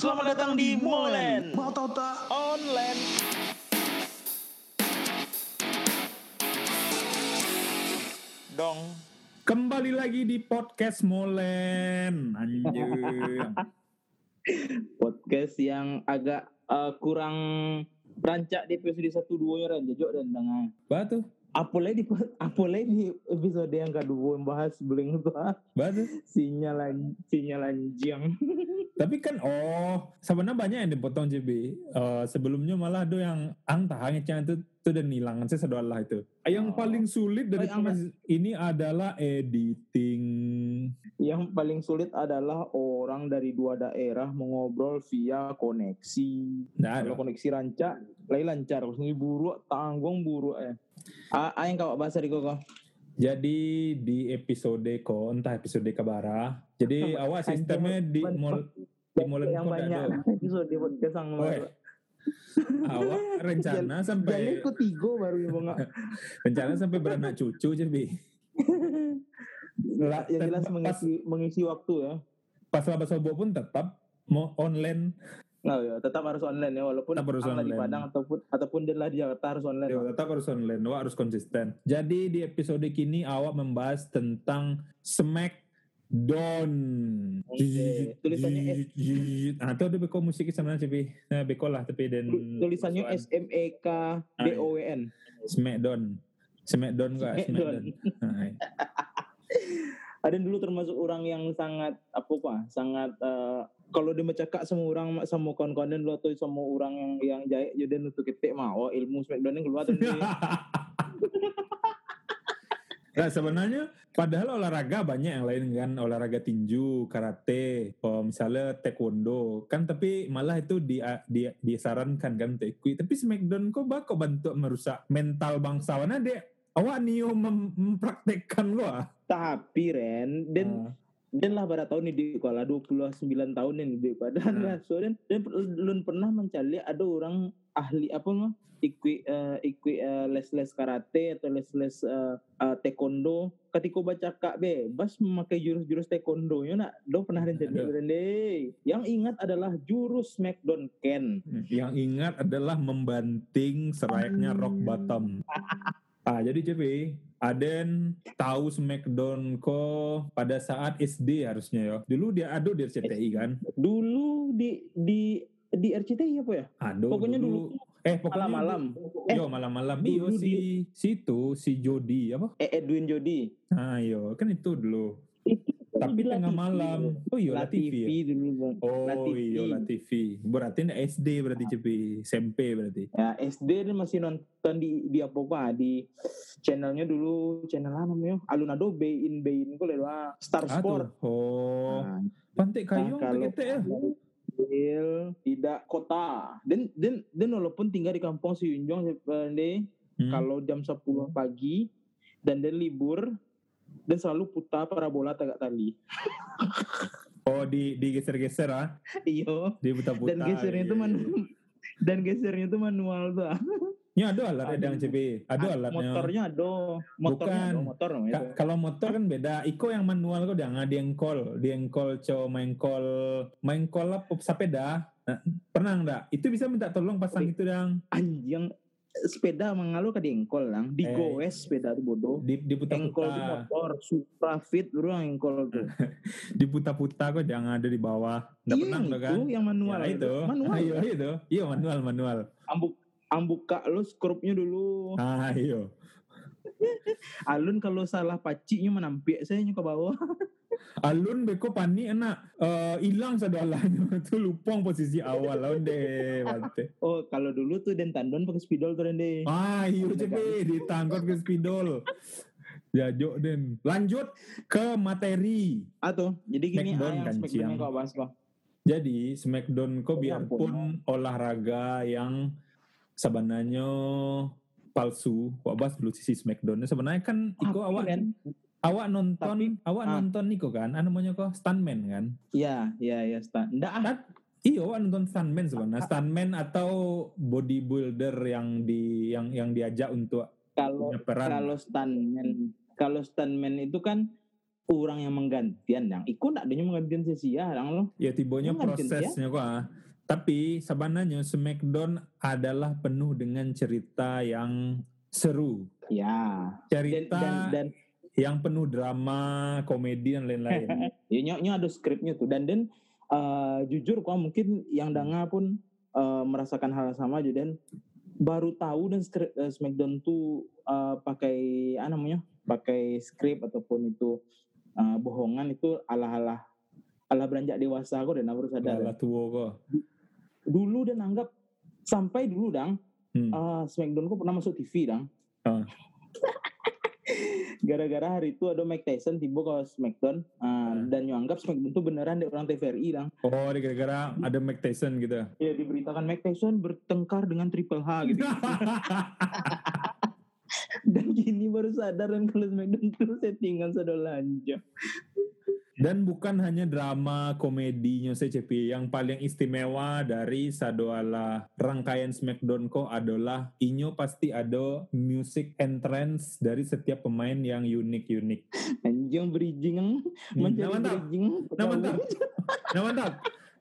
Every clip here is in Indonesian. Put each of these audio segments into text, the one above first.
Selamat datang di Molen Mau tau tak? Online. Dong. Kembali lagi di podcast Molen. Anjir. podcast yang agak uh, kurang rancak di episode 1 2 nya Ran jajok dan dengan Batu. Apalagi di apalagi di episode yang kedua yang bahas beling itu ah. Batu. sinyal an- sinyal anjing Tapi kan oh sebenarnya banyak yang dipotong JB. Eh, sebelumnya malah ada yang ang tahang yang itu itu dan hilangan saya sedih lah itu. Yang Oh. paling sulit dari Oh, proses ini adalah editing. yang paling sulit adalah orang dari dua daerah mengobrol via koneksi Nah, kalau koneksi rancak lain lancar kalau sini buruk tanggung buruk eh ah ah, yang kau bahasa di kok Jadi di episode ko entah episode kabara. Jadi awak sistemnya di mol di yang banyak episode podcast yang. Awak rencana Jalan sampai ke tiga baru yang bengak. rencana sampai beranak cucu JB. Ya, yang jelas mengisi mengisi waktu ya. pas laba sobo pun tetap mau online Nah, ya, tetap harus online ya walaupun Tetap harus anda di online. Padang ataupun ataupun dia lah di Jakarta harus online. Ya, tetap harus online awak harus konsisten jadi di episode kini awak membahas tentang Oke. Tulisannya ah itu ada beko musik sebenarnya tapi nah beko lah tapi dan Tulisannya S M E K D O W N. Smackdown Smackdown kok Smackdown. Smackdown Nah, Ada dulu termasuk orang yang sangat apa pak, sangat eh, kalau dia bercakap sama orang sama kawan-kawan dulu atau sama orang yang yang jahit jadi untuk ketik mah oh ilmu smackdown yang keluar tadi. Nah sebenarnya padahal olahraga banyak yang lain kan olahraga tinju, karate, oh, misalnya taekwondo. Kan tapi malah itu di, di disarankan kan taekwi tapi Smackdown kok bakal bantu merusak mental bangsawan dek? Awak nio mem- mempraktekkan gua Tapi Ren, dan Ah. Dan lah pada tahun ini di kepala 29 tahun ini di badan Hmm. lah so dan dan belum pernah mencari ada orang ahli apa mah ikut eh, ikut eh, les-les karate atau les-les eh, eh, taekwondo. Ketika baca kak bebas memakai jurus-jurus taekwondo. Ya nak? Do pernah Ada. Rende yang ingat adalah jurus smackdown ken. Yang ingat adalah membanting serayaknya rock bottom. Ah jadi JP Aden tahu Smackdown kok pada saat SD harusnya ya dulu dia ada di RCTI kan? Dulu di di di RCTI apa ya? Aduh, Pokoknya dulu. eh pokoknya malam-malam. dulu- Yo malam-malam. iyo dulu si situ si Jody apa? eh Edwin Jody. Ah yo. Kan itu dulu. itu Tapi tengah TV. malam. Oh iya La TV. ya? dulu bang Oh La TV. iya La TV. Berarti SD berarti Cepi, SMP berarti. Ya SD masih nonton di di apa apa di channelnya dulu channel apa namanya Alunado Bayin Bayin kok lewat ah, Star Ah, Sport. Oh, Nah, pantai kayong kalau kete ya. tidak kota. Dan dan dan walaupun tinggal di kampung Siyunjong sebenarnya Hmm. kalau jam 10 pagi dan dan libur dan selalu putar parabola tagak tali. Oh di digeser-geser ah. Iyo. Di putar-putar. Dan gesernya itu iya, man iya. dan gesernya itu manual tuh. Ya ada alatnya yang Cepi. Ada alatnya. Motornya ada, motornya Bukan. ada, motor namanya Ka- itu. kalau motor kan beda. Iko yang manual kok jangan diengkol, diengkol cow maengkol, maengkol apa sepeda. Nah, pernah enggak? Itu bisa minta tolong pasang itu dang anjing sepeda mengalu ke engkol lang digoes sepeda tuh bodoh di engkol tuh diputar-putar, motor supra fit yang engkol tuh diputar-putar kok jangan ada di bawah. Enggak iya pernah enggak kan? itu yang manual Ya, itu. manual Ayo itu. Iya manual manual. ambuk ambuka lu skrupnya dulu Ah, iya. Alun kalau salah pacinya menampik saya ke bawah Alun beko panik enak. Eh, hilang sadalanya. Tu lupang posisi awal lawan deh oh kalau dulu tuh dan tandon pakai spidol tuh deh. Ah, iya cepe ditangkap ke spidol. Jajok den. Lanjut ke materi. atau jadi gini Smackdown ah, kan, smackdown yang kau bahas kok Jadi Smackdown kok Ya biarpun olahraga yang sebenarnya palsu, wak bahas dulu sisi Smackdown. Sebenarnya kan iko awak kan awak nonton, Tapi- awak ah. nonton niko kan, anu namanya kok stuntman kan? iya iya iya stand ndak ah Iya, awak nonton stuntman sebenarnya. Stuntman atau bodybuilder yang di yang yang diajak untuk kalau punya peran. kalau stuntman kalau stuntman itu kan orang yang menggantian yang ikut tak adanya menggantian sesi ya dang lo Ya tibonya Mungkin, prosesnya kok. ah. Tapi sebenarnya Smackdown adalah penuh dengan cerita yang seru. ya dan Cerita dan, dan yang penuh drama, komedi dan lain-lain. ya nyo, ada skripnya tuh dan dan eh, jujur kok mungkin yang danga pun eh, merasakan hal yang sama juga dan baru tahu dan skrip eh, Smackdown tuh eh, pakai apa namanya pakai skrip ataupun itu eh, bohongan itu ala-ala ala beranjak dewasa kok dan baru sadar Lala tua kok. Dulu dan anggap sampai dulu dang Hmm. ah Smackdown kok pernah masuk TV dang Ah. gara-gara hari itu ada Mike Tyson tiba ke Smackdown ah, Ah. dan yang anggap Smackdown itu beneran dari orang TVRI dang Oh, gara-gara ada Mike Tyson gitu. ya diberitakan Mike Tyson bertengkar dengan Triple H gitu dan gini baru sadar dan kalau Smackdown itu settingan sudah lanjut Dan bukan hanya drama komedinya CCP, yang paling istimewa dari Sadoala rangkaian Smackdown ko adalah inyo pasti ada music entrance dari setiap pemain yang unik-unik. anjing bridging. Hmm, mencari nah mantap, bridging nah mantap, nah mantap,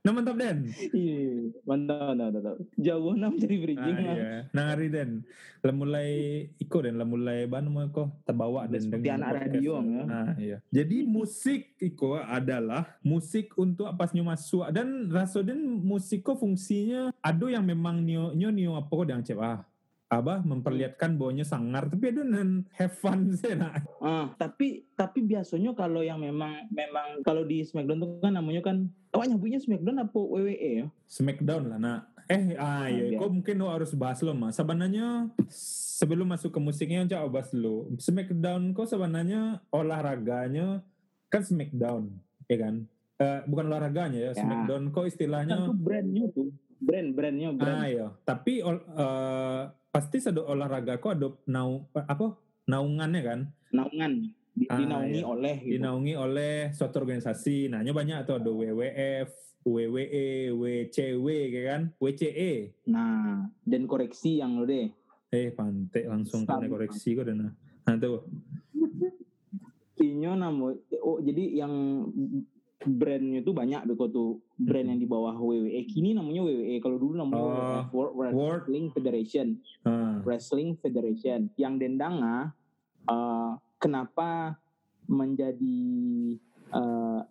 nah mantap Den. iya mantap mantap mantap jauh nam mencari bridging Ah, iya. Nah hari Den, lah mulai ikut Den, lah mulai ban mau kok terbawa Den Seperti dengan anak radio, ya. Ah, iya. Jadi musik iko adalah musik untuk apa nyo masuk dan rasa Den musik ko fungsinya ada yang memang nyo nyo nyo apa kok yang cewek Abah memperlihatkan bahwa nyo sangar tapi ada nan have fun sih nah. Ah, tapi tapi biasanya kalau yang memang memang kalau di Smackdown tuh kan namanya kan oh nyebutnya Smackdown apa WWE ya? Smackdown lah nak. Eh, ah iya, biar- kok mungkin lo harus bahas lo mas. Sebenarnya sebelum masuk ke musiknya coba bahas lo. Smackdown kok sebenarnya olahraganya kan Smackdown, ya kan? Eh, bukan olahraganya ya, Ya. Smackdown kok Kan istilahnya. tuh brandnya tuh brand brandnya brand. Ah iya, tapi eh, pasti ada olahraga kok ada nau apa naungannya kan? naungan Ah, dinaungi iya. oleh gitu. dinaungi oleh suatu organisasi. Nah, banyak tuh ada WWF, WWE, WCW, kayak kan? WCE. Nah, dan koreksi yang lo deh. Eh, pantai langsung kena koreksi kok dan nah tuh. Inyo namo oh jadi yang brandnya tuh banyak beko tuh brand Hmm. yang di bawah WWE. Kini namanya WWE. Kalau dulu namanya Oh, WWF, World World- Wrestling Federation. Ah, Wrestling Federation yang dendanga eh, kenapa menjadi eh,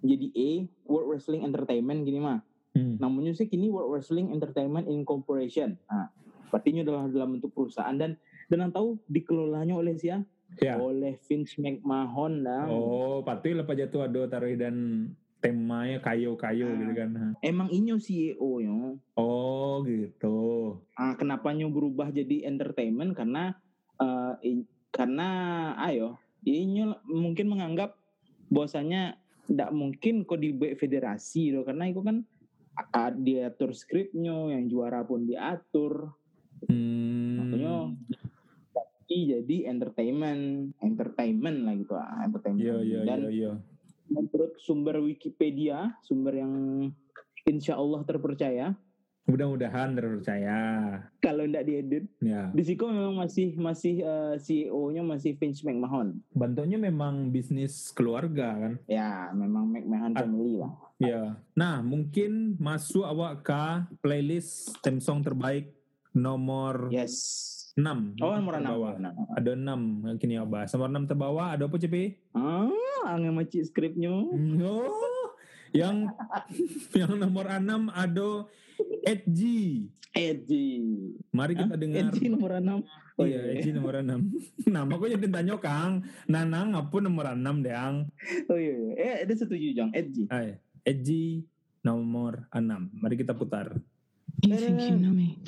jadi A World Wrestling Entertainment gini mah hmm. namanya sih kini World Wrestling Entertainment Incorporation nah ini adalah dalam bentuk perusahaan dan dan yang tahu dikelolanya oleh siapa Ya. oleh Vince McMahon dah Oh, pasti lepas jatuh ada taruh dan temanya kayu-kayu Ah. gitu kan. emang inyo CEO yo Oh, gitu. ah kenapa nyo berubah jadi entertainment karena eh, i- karena ayo inyo mungkin menganggap bahwasanya tidak mungkin kok di federasi loh karena itu kan diatur skripnya yang juara pun diatur Hmm. makanya jadi entertainment entertainment lah gitu ah, entertainment Iya, iya, dan iya, iya. menurut sumber Wikipedia sumber yang insya Allah terpercaya Mudah-mudahan terpercaya. kalau tidak diedit Ya. di situ memang masih masih eh, CEO-nya masih Vince McMahon Bentuknya memang bisnis keluarga kan. ya memang McMahon Ah. family lah Ya. Nah, mungkin masuk awak ke playlist theme song terbaik nomor yes 6. oh nomor enam terbawah. Nah, Ada 6 yang kini awak bahas. Nomor 6 terbawah ada apa CP? ah angin macik skripnya Oh, yang yang nomor 6 ada Edgy. Edgy Mari kita Hah? dengar. Edgy nomor enam oh iya, iya Edgy nomor 6. Nama kok jadi tanya Kang. Nanang apa nomor 6 deang? oh iya iya. eh ada setuju Jong Edgy Edgy nomor 6. Mari kita putar. You think you know me?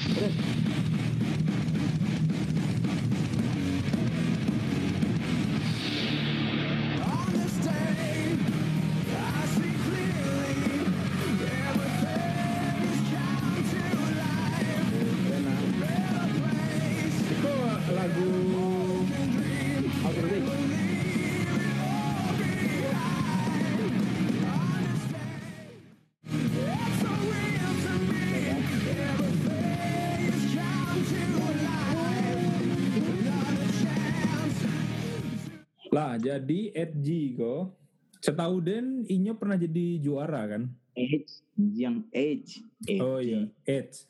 Lah, jadi Edgy kok. Setahu Den, Inyo pernah jadi juara kan? Edge yang Edge. Oh iya, Edge.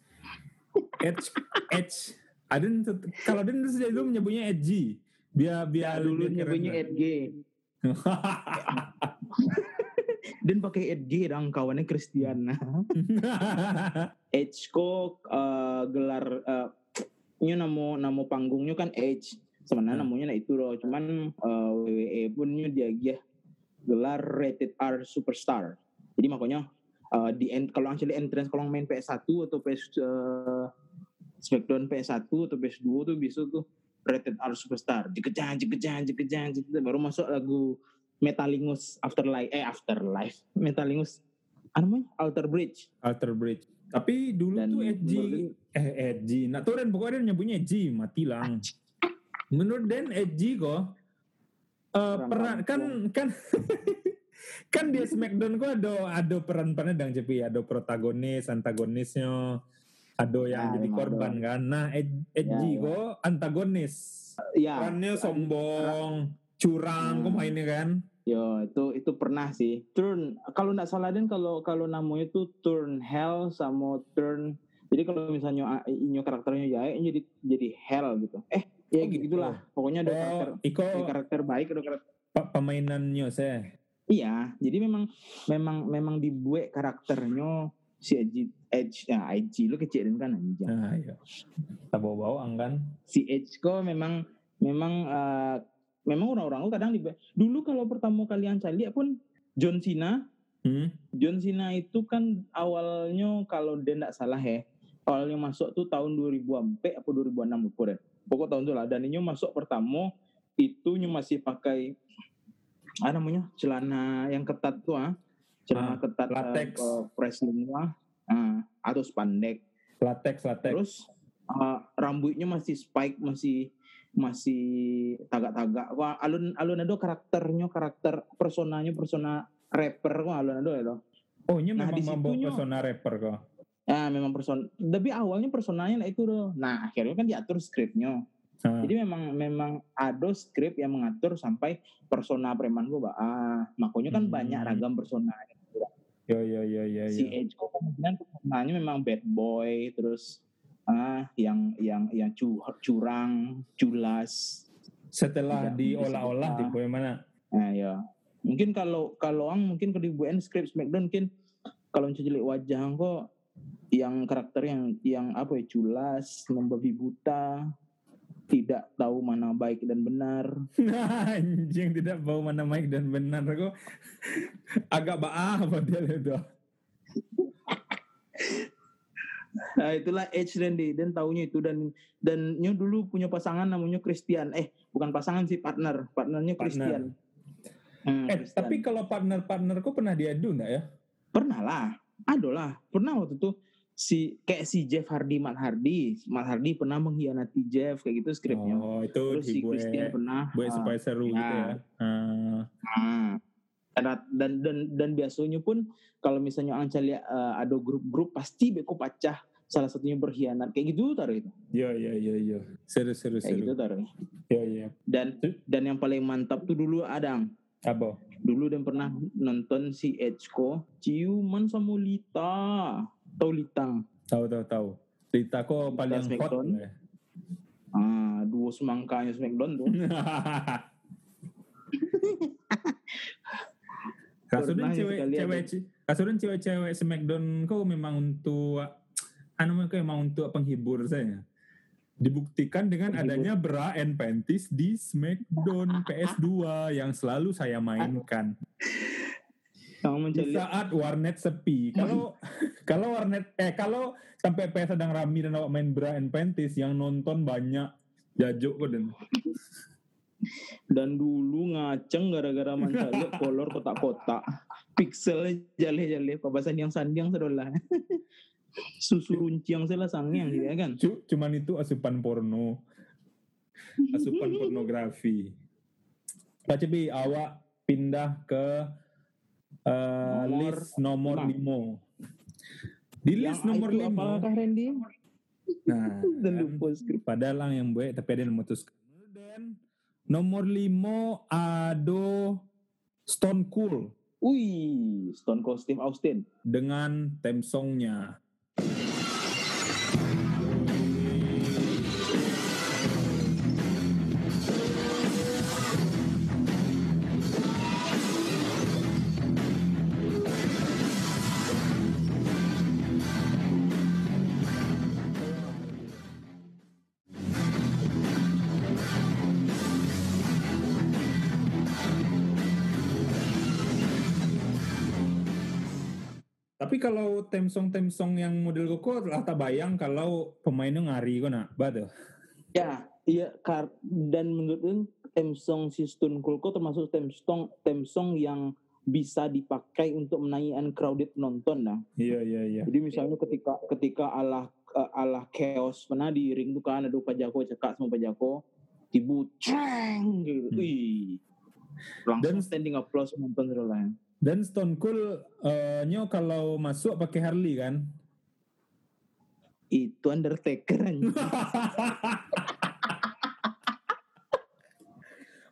Edge, Edge. Aden kalau Den sejak dulu menyebutnya Edgy. Biar Ya, biar dulu lebih keren nyebutnya. Edge. Dan pakai Edge dong kawannya Christian. Edge kok eh, gelar eh, nyu namo namo panggungnya kan Edge. Sebenarnya Hmm. namanya nah itu loh. Cuman eh, WWE pun dia dia gelar rated R superstar. Jadi makanya eh, di end kalau actually entrance kalau main PS1 atau PS eh, Smackdown PS1 atau PS2 tuh bisa tuh rated R superstar. Jekejang jekejang jekejang baru masuk lagu Metalingus Afterlife eh Afterlife Metalingus apa namanya Alter Bridge Alter Bridge. Tapi dulu dan tuh Edgy, eh Edgy. Nah tuh Den pokoknya Den nyebutnya Edgy, mati lang. Menurut Den Edgy kok eh Orang peran kan kan kan dia Smackdown kok ada ada peran-perannya dang Cepi, ada protagonis, antagonisnya, ada yang Ya, jadi korban ada. kan. Nah Ed- Edgy Ya, ya. kok antagonis. ya Perannya sombong, curang, Hmm. kok mainnya kan. yo itu itu pernah sih turn kalau nggak salah dan kalau kalau namanya itu turn hell sama turn jadi kalau misalnya ah, inyo karakternya Jae jadi jadi hell gitu eh ya Oh, gitu. gitulah pokoknya ada karakter Oh, Iko ada karakter baik ada karakter pemainannya saya. Iya, jadi memang memang memang dibuat karakternya si Edge Edge ya Edge lu kecilin kan aja. Nah, iya. Tak bawa-bawa angkan. Si Edge kok memang memang eh, memang orang-orang kadang di dulu kalau pertama kalian cari pun John Cena Hmm? John Cena itu kan awalnya kalau dia tidak salah ya awalnya masuk tuh tahun 2000 sampai apa 2006 lupa deh. Pokok tahun itu lah dan ini masuk pertama itu nyu masih pakai apa namanya celana yang ketat tuh ah celana Ah, ketat eh, latex. eh, wrestling ah ah, atau spandek Latex, latex. terus eh, rambutnya masih spike masih masih tagak-tagak wah alun alun ada karakternya karakter personanya persona rapper kok alun ada ya Oh, ini Nah, memang membawa persona rapper kok. Ya memang person, tapi awalnya personanya lah itu loh. Nah akhirnya kan diatur skripnya. Ah. Jadi memang memang ada skrip yang mengatur sampai persona preman gua, Mbak. Ah, makanya kan Hmm. banyak ragam persona. Yo yo yo yo Si yo. Edge kok kemudian personanya memang bad boy, terus ah yang yang yang cu- curang, culas. Setelah diolah-olah di mana? Nah ya, mungkin kalau kalau ang mungkin kalau dibuatin skrip Smackdown mungkin kalau mencelik wajah kok yang karakter yang yang apa ya culas, membabi buta, tidak tahu mana baik dan benar. Anjing tidak bau mana mic dan benar kok. Agak baah model itu. Nah, itulah Edge Randy dan taunya itu dan dan nyu dulu punya pasangan namanya Christian. Eh, bukan pasangan sih partner, partnernya Partner. Christian. Hmm, Eh, Christian. tapi kalau partner-partner kok pernah diadu enggak ya? pernah lah, ada lah. Pernah waktu itu si kayak si Jeff Hardy, Matt Hardy, Matt Hardy pernah mengkhianati Jeff kayak gitu skripnya. Oh, itu Terus si dibuat Christian pernah. buat ah, supaya seru ya. gitu ya. Ah. ah. Dan, dan dan dan biasanya pun kalau misalnya Anca lihat eh, ada grup-grup pasti beko pecah salah satunya berkhianat kayak gitu taruh itu Yo yo yo yo. Seru seru kayak gitu seru. taruh Yo yo. dan dan yang paling mantap tuh dulu Adang Apa? dulu dan pernah nonton si Edgeko ciuman sama Lita tau Lita Tahu tahu tahu. Lita kok paling hot. Smackdown. lah ya. ah duo semangkanya Smackdown tuh Kasudan Pernah cewek cewek kasudan cewek-cewek Smackdown kok memang untuk anu kok memang untuk penghibur saya. Dibuktikan dengan Penghibur. adanya bra and panties di Smackdown PS2 yang selalu saya mainkan. yang Di saat warnet sepi. Kalau kalau warnet eh kalau sampai PS sedang rame dan awak main bra and panties yang nonton banyak jajuk kok dan dan dulu ngaceng gara-gara mencari kolor kotak-kotak pixel jale-jale pabasan yang sandiang sedolah susu runcing salah sangyang gitu ya kan Cu- cuman itu asupan porno. Asupan pornografi. Pak Cepi, awak pindah ke eh, Nomor list nomor lima. 5. Di list Yang nomor 5. apakah Randy Nah, dan lupa skrip padahal lang yang buat tapi ada yang memutuskan. Dan Nomor lima ada Stone Cool Wih, Stone Cold Steve Austin. dengan theme songnya. Kalau theme song theme song yang model koko lah tak bayang kalau pemainnya ngari nak, betul. Ya, iya kar dan menurut theme song si Cold Cold termasuk theme song yang bisa dipakai untuk menaikkan crowded penonton nah. Iya iya iya. Jadi misalnya ketika ketika Allah eh, Allah chaos pernah di ring tuh kan ada Pak Jako cekak sama Pak Jako tibu ceng gitu. Hmm. Wih. Langsung Dan- standing applause penonton terus. Dan Stone Cold eh, nyo kalau masuk pakai Harley kan? Itu Undertaker.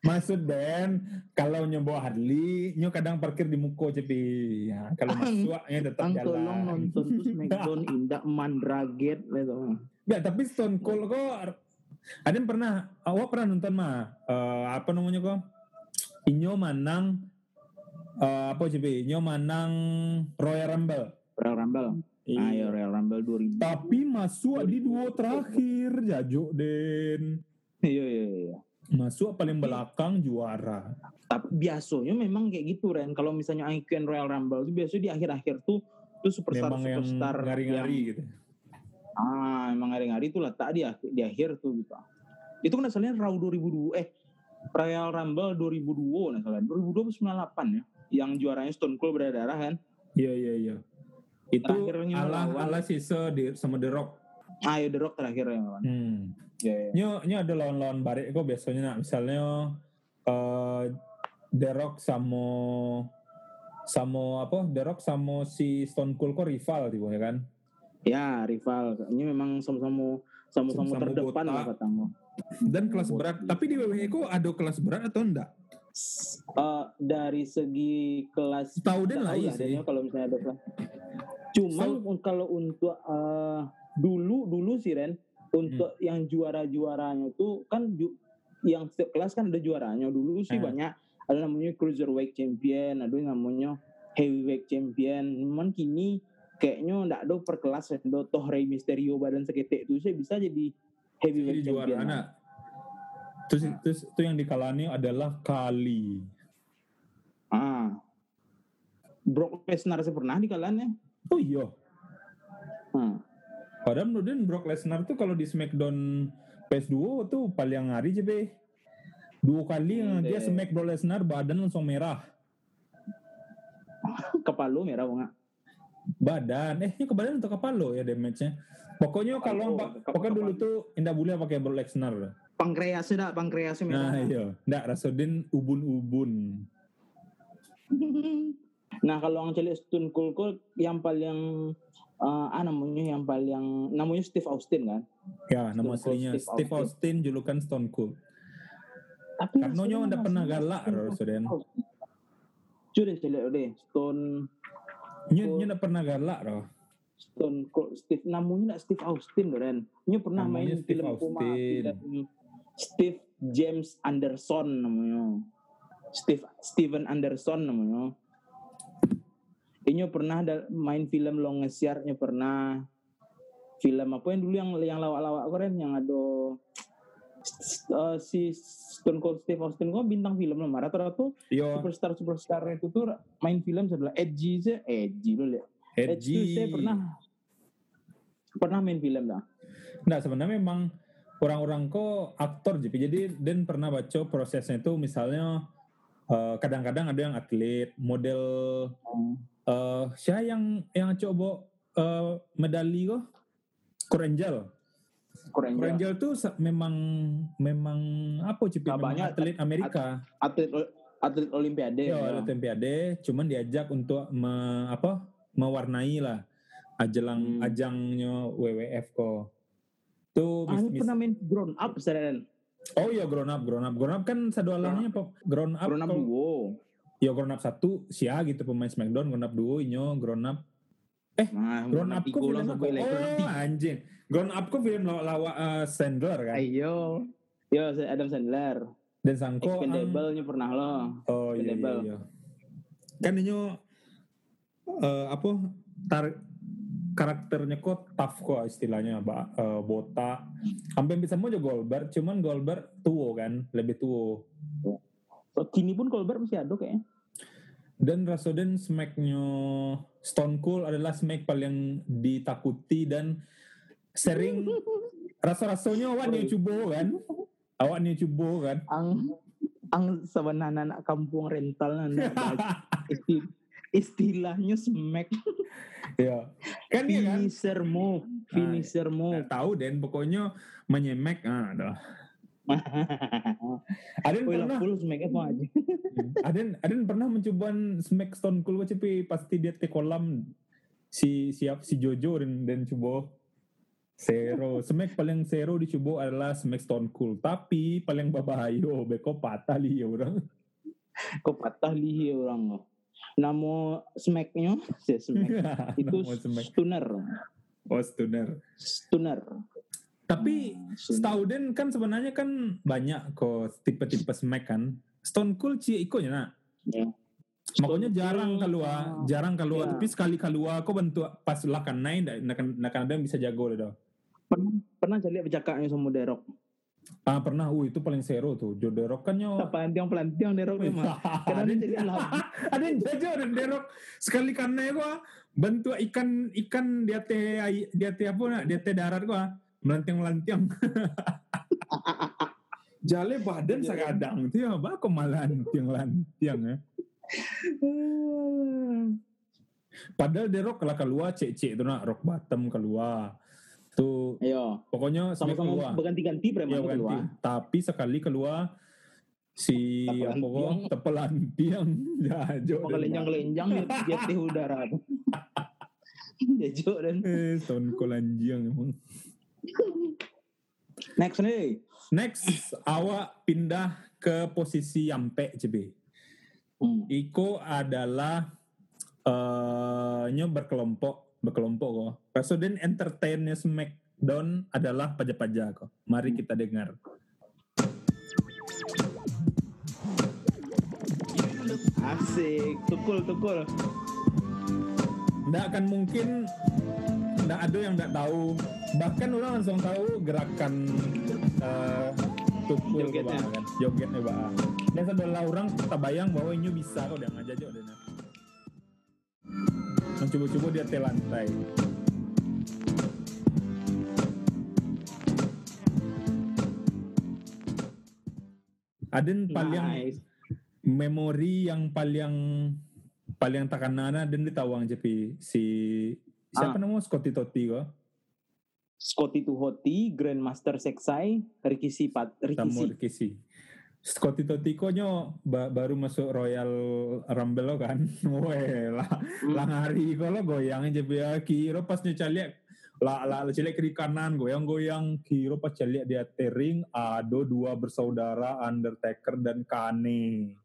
Maksud Dan kalau nyoba Harley, nyo kadang parkir di muko cepi. Ya, kalau masuknya tetap Ang jalan. tolong nonton tuh Smackdown Indah Mandraget gitu. Ya, tapi Stone Cold kok ada yang pernah awak pernah nonton mah eh, apa namanya kok? Inyo manang eh, apa cepi? Inyo manang Royal Rumble. Royal Rumble. Iya. Ah, ya Royal Rumble 2000. Tapi masuk di dua terakhir jajuk Den. Iya iya iya. Masuk paling belakang juara. Tapi biasanya memang kayak gitu Ren. Kalau misalnya Icon Royal Rumble itu biasanya di akhir-akhir tuh tuh superstar Memang yang superstar ngari-ngari yang- gitu. Ah, emang ngari-ngari itu letak di akhir, di akhir tuh gitu. Itu kan asalnya Raw 2002 eh Royal Rumble 2002 nah salah. 2002 98 ya. Yang juaranya Stone Cold berdarah kan. Iya iya iya. Itu Terakhirnya ala lawan- ala sisa di sama The Rock. Ah, ya The Rock terakhir yang lawan. Hmm. Ya, ya. Nyo, nyo ada lawan-lawan barek kok biasanya nak misalnya eh The Rock sama sama apa The Rock sama si Stone Cold kok rival gitu ya kan Ya, rival. Ini memang sama-sama sama-sama terdepan lah katamu. dan kelas berat tapi di WWE kok ada kelas berat atau enggak Eh, dari segi kelas Nggak lah lah sih adanya kalau misalnya ada kelas. Cuman un- kalau untuk eh, dulu dulu sih Ren untuk Hmm. yang juara-juaranya tuh kan ju- yang setiap kelas kan ada juaranya. Dulu sih Hmm. banyak ada namanya cruiserweight champion, ada yang namanya heavyweight champion. Cuman kini kayaknya enggak ada per kelas ada toh Rey Mysterio badan seketek itu saya bisa jadi jadi heavyweight juara champion. anak terus, terus itu yang dikalani adalah Kali Ah. Brock Lesnar pernah di kalannya. oh iya Hmm. Padahal menurut Dan, Brock Lesnar tuh kalau di Smackdown PS2 tuh paling ngari aja be. Dua kali yang Hmm, dia deh. smack Brock Lesnar badan langsung merah. Kepala merah banget. Badan, eh ini ke badan atau kepala ya damage-nya. Pokoknya kalau pokoknya dulu tuh indah boleh pakai Brock Lesnar. Pankreasnya dah, pankreasnya merah. Nah iya, nggak Rasudin ubun-ubun. Nah kalau yang celik Stone Cold Cold yang paling eh, ah namanya yang paling namanya Steve Austin kan. Ya, nama Stone Cold aslinya Steve Steve Austin, julukan Stone Cold. Tapi Karena aslinya nyo nggak pernah galak, Cold. Austin. Cuy celik deh Stone Nyo nyo nggak pernah galak loh. Stone Cold Steve namanya nggak Steve Austin loh Ren. Nyo pernah Namanya main Steve film Puma, Austin. Steve James Anderson namanya. Steve Steven Anderson namanya. Ini pernah ada main film Longest Yard-nya pernah. Film apa yang dulu yang yang lawak-lawak keren yang ada eh, si Stone Cold Steve Austin kok bintang film lah rata-rata Yo, superstar superstar itu tuh main film sebelah Edgy sih Edgy loh lihat Edgy. Saya pernah pernah main film lah Nggak sebenarnya memang orang-orang kok aktor jadi jadi Dan pernah baca prosesnya itu misalnya eh, kadang-kadang ada yang atlet model eh siapa yang yang coba eh, medali kok? Juga. Korenjel tuh memang memang apa sih memang banyak atlet Amerika. atlet atlet Olimpiade ya ya. atlet Olimpiade. Cuman diajak untuk me- apa mewarnai lah ajelang Hmm. ajangnya WWF kok tuh Ah, mis- mis- pernah main grown up seren Oh iya grown up, grown up, grown up kan sadolahnya pop grown up. Grown up kalau- duo. Ya grown up satu sia gitu pemain Smackdown, grown up duo inyo grown up. Nah, Grown up kok film up Oh anjing. Grown up kok film lawa, lawa eh, Sandler kan. Ayo. Yo, Adam Sandler. Dan sangko ang- Expendable-nya pernah lo. Oh iya iya. Expendable. iya. Kan inyo eh, apa tar karakternya kok tough kok istilahnya ba, eh, botak. Hampir bisa mau juga Goldberg, cuman Goldberg tua kan, lebih tua. So, kini pun Colbert masih ada kayaknya. Dan Rasoden smacknya Stone Cold adalah smack paling ditakuti dan sering rasa-rasanya awak nih coba kan. Awak nih coba kan. Ang ang sebenarnya anak kampung rental isti, istilahnya smack ya. Kan iya kan? finisher move finisher move Nggak tahu Den, pokoknya menyemek ah dah. Aden pernah full smack apa aja Aden Aden pernah mencoba smack Stone Cold tapi pasti dia te kolam si siap si Jojo dan dan coba Zero. Smack paling zero dicoba adalah Smack Stone Cold. Tapi paling babahayo, beko patah li orang. kok patah lihi orang lo nama smacknya si smack itu Smack. stunner Oh, stunner. stunner Tapi Hmm, setahu Den kan sebenarnya kan banyak kok tipe-tipe Smack kan. Stone Cold cie ikonya nak. Ya. Makanya Stone jarang keluar, jarang keluar. ya. Tapi sekali keluar, kok bentuk pas lakan naik, nak nak ada yang bisa jago dah. pernah pernah jadi bercakapnya sama Derok Ah pernah, uh itu paling zero tuh. Jo Derok kan nyo. pelantiang pelantiang Derok memang. Karena ada jadi ada yang jago dan Derok sekali karena gua bentuk ikan ikan dia teh dia teh apa nak? Dia teh darat gua. Melantiang melantiang. Jale badan sagadang. Tuh ya, bako malantiang lantiang ya. Padahal Derok kalau keluar cek-cek tuh nak. Rock bottom keluar. Tuh ayo. pokoknya sama-sama berganti-ganti preman ganti. keluar? Tapi sekali keluar si apa kok tepelan tiang jajo mau kelenjang-kelenjang dia, dia teh udara Jajo dan eh Cold anjing emang. Next nih. Next awak pindah ke posisi Yampe CB hmm. Iko adalah eh nyo berkelompok berkelompok kok. Presiden entertainnya Smackdown adalah pajak-pajak kok. Mari kita dengar. Asik tukul tukul. Nggak akan mungkin nggak ada yang nggak tahu. Bahkan orang langsung tahu gerakan uh, tukul Jogetnya. Kan jogetnya bah dan setelah orang tak bayang bahwa ini bisa kok udah ngajak aja udah mencoba-coba dia te lantai. Aden paling nice. memori yang paling paling takanana dan ditawang jepi si siapa Ah. namanya Scotty Totti kok Scotty Tuhoti Grandmaster Sexai Ricky Sipat Ricky Ricky. Scotty Totti kok nyo ba- baru masuk Royal Rumble lo kan weh lah Hmm. lah ngari lo goyang aja ya kiro pas caliak lah lah caliak kiri kanan goyang goyang kiro pas caliak dia tering ada dua bersaudara Undertaker dan Kane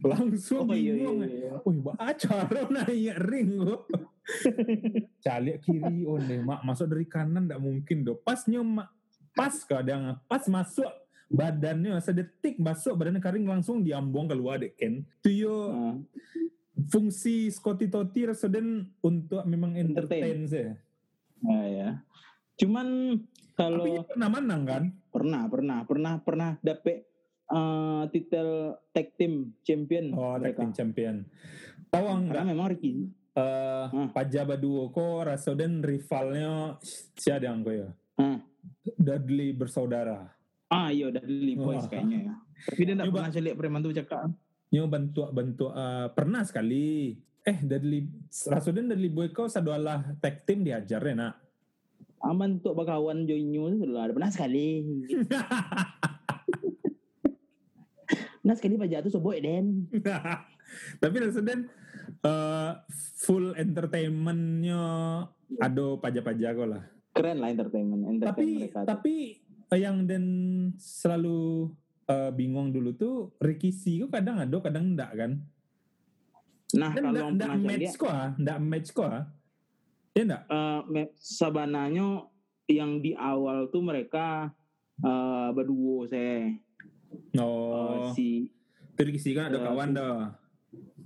langsung Oh iya iya bingung iya. Wih, baca naik ring. Calik kiri oh nih, mak masuk dari kanan ndak mungkin do. Pas mak pas kadang pas masuk badannya sedetik masuk badannya kering langsung diambung keluar dek Ken. Itu yo Ah, fungsi Scotty Totti Residen untuk memang entertain, Entertain. saya. ah, ya. Cuman Tapi kalau dia pernah menang kan? pernah pernah pernah pernah dapet eh, titel tag team champion Oh, tag team champion. Tahu Karena enggak? memang Ricky Eh, Hmm. Pajaba Duo kok Residen rivalnya siapa yang ya? Dudley bersaudara. Ah iya udah di boys kayaknya ya tapi dia Coba. pernah lihat preman tuh cakap Nyo bantu bantu eh, pernah sekali. Eh Dudley Rasuden Dudley Boy kau sadualah tag team diajar ya nak. aman tuh bakawan Joinyu itu sudah ada pernah sekali pernah sekali pajak tuh soboy den Tapi Rasuden eh, full entertainmentnya ada pajak-pajak lah. keren lah entertainment entertainment Tapi mereka tapi yang dan selalu eh, bingung dulu tuh Rikishi kok kadang ada kadang enggak kan? Nah, dan kalau enggak, enggak match lihat, kok enggak match kok ya enggak eh, me- sabananya yang di awal tuh mereka eh, berduo saya Eh, oh si itu Rikishi kan ada eh, kawan si- dah.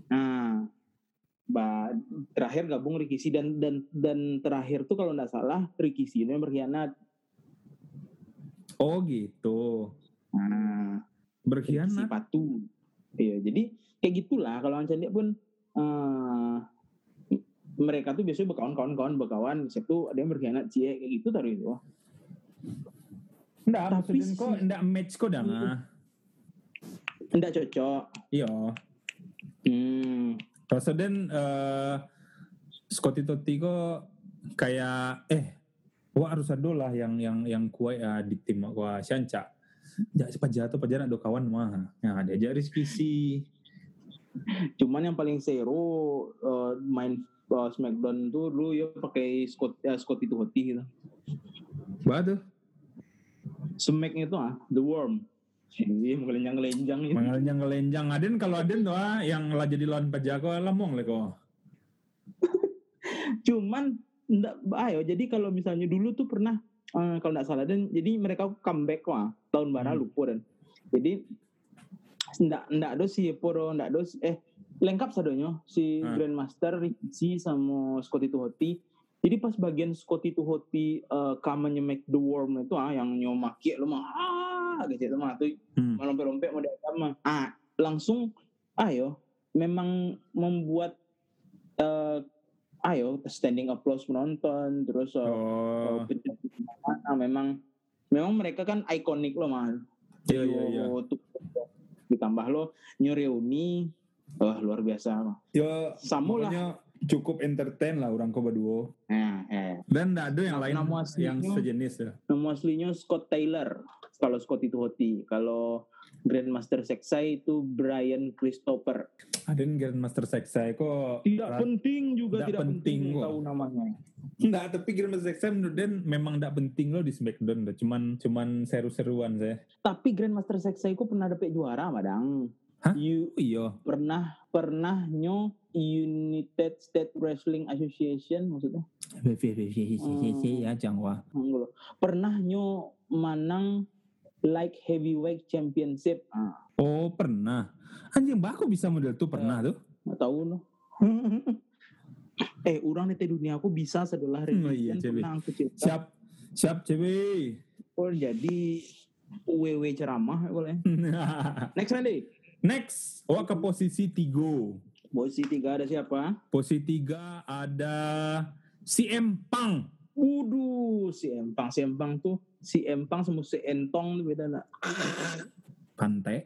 Nah, ba, terakhir gabung Rikishi dan dan dan terakhir tuh kalau nggak salah Rikishi ini yang berkhianat. Oh gitu Nah, berkhianat patu. Iya, jadi kayak gitulah kalau Ancan dia pun eh, mereka tuh biasanya berkawan-kawan-kawan berkawan, siapa ada yang berkhianat cie kayak gitu taruh itu. enggak Tapi kok si- enggak match kok dah ah. Enggak cocok. iya Hmm. Rasanya eh Scotty Totti kok kayak eh ada lah yang yang yang kuat ya di tim wah Shanca. Ya cepat jatuh pajar ada kawan mah. Nah, diajak Rizky si Cuman yang paling seru eh, main eh, Smackdown tuh dulu ya pakai Scott eh, Scotty Tuhoti gitu. Batu. Smack itu ah, The Worm. Ini menggelenjang-gelenjang itu. Mengalnya ngelenjang Aden kalau Aden tuh ah, yang lah jadi lawan Pajako lamong lah kok. Cuman enggak ayo jadi kalau misalnya dulu tuh pernah eh, kalau enggak salah dan jadi mereka comeback wah tahun bara Hmm. lupa dan. Jadi enggak enggak ada si Poro enggak ada si- eh lengkap sadonya si Hmm. Grandmaster Rikishi sama Scotty Tuhoti. Jadi pas bagian Scotty Tuhoti uh, kamarnya make the worm itu ah yang nyomaki lu mah ah gitu itu mah tuh Hmm. mau lompat-lompat mau mah. Ah, langsung ayo memang membuat eh ayo standing applause penonton terus eh, Oh. eh, memang memang mereka kan ikonik loh mah. Iya iya iya. Yo, tuh, ditambah lo New Reuni wah luar biasa mah. Yo Samu lah. pokoknya cukup entertain lah orang kau berdua. Nah, eh. Dan enggak ada yang Nama- lain nama yang sejenis ya. Nama aslinya Scott Taylor kalau Scott itu Hoti. Kalau Grandmaster Sexai itu Brian Christopher. Aden Grandmaster Sexai kok Tidak rat- penting juga tidak tidak penting, penting kok. tahu namanya. Enggak, tapi Grandmaster Sexai menurut Den memang enggak penting loh di Smackdown. dah. Cuman cuman seru-seruan saya. Tapi Grandmaster Sexai ku pernah dapet juara, madang. Hah? You Oh iya. pernah pernah nyo United States Wrestling Association maksudnya ya Jangwa. Enggak. pernah nyo manang like heavyweight championship Oh pernah. Anjing baku bisa model tuh pernah tuh. nggak tahu no eh orang di dunia aku bisa setelah Hmm, iya, pernah aku cerita Siap. Siap CB. oh, jadi WW ceramah ya boleh next Randy Next, wah ke posisi tiga. posisi tiga ada siapa Posisi tiga ada CM Punk. Waduh, si Empang, si Empang tuh, si Empang sama si Entong beda nak. Pantai.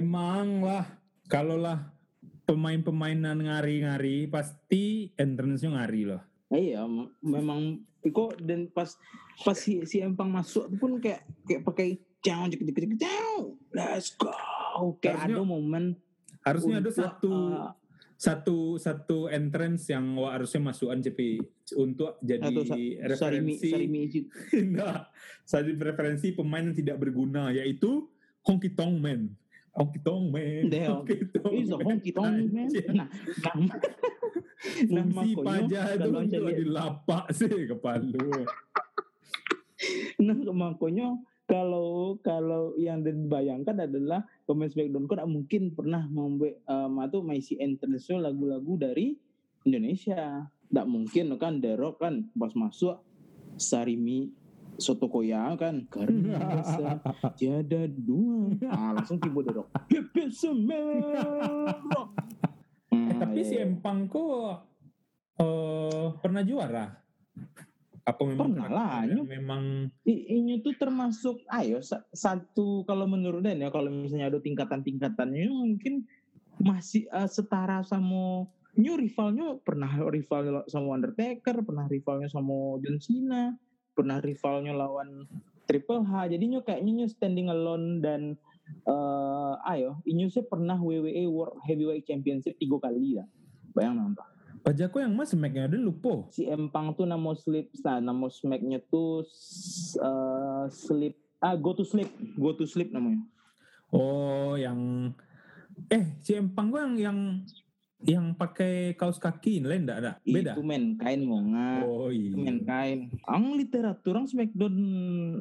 Memang lah, kalau lah pemain-pemainan ngari-ngari, pasti entrance-nya ngari loh. Iya, memang Iko dan pas pas si, si Empang masuk pun kayak kayak pakai cek cek ciao. Let's go. Kayak Harusnya- ada momen Harusnya ada untuk, satu uh, satu satu entrance yang wah, harusnya masukan CP untuk jadi atau sa- Sarimi referensi Sarimi Ichi- Enggak. Jadi referensi pemain yang tidak berguna yaitu Honky Tonk Man. Honky Tonk Man. Deh, Honky Tonk He's a honky tonk man. Anjir. Nah, nama nama Fungsi konyo pajak itu dilapak sih kepala. nah makanya kalau kalau yang dibayangkan adalah pemain Smackdown kan mungkin pernah membuat um, atau maisi internasional lagu-lagu dari Indonesia. Tidak mungkin kan The Rock kan pas masuk Sarimi Sotokoya kan karena rasa tiada dua. Ah langsung. Pepe Semerah. Eh, Hmm, tapi si. Empang kok eh, pernah juara. Apa memang Pernah lah, Nyu. memang I- Inyo tuh termasuk ayo sa- satu kalau menurut Dan ya kalau misalnya ada tingkatan-tingkatannya mungkin masih eh, setara sama Nyu rivalnya pernah rival sama Undertaker, pernah rivalnya sama John Cena, pernah rivalnya lawan Triple H. Jadi Nyu kayaknya Nyu standing alone dan eh ayo Inyo sih pernah WWE World Heavyweight Championship tiga kali lah. Bayang nampak. Pajako yang mas smacknya ada lupa. si Empang tuh nama sleep nah nama smacknya tuh s- eh, sleep ah go to sleep go to sleep namanya Oh, yang eh si Empang gua yang yang yang pakai kaos kaki lain enggak ada? Beda. itu mankind mau nggak Oh iya. mankind ang literatur ang smackdown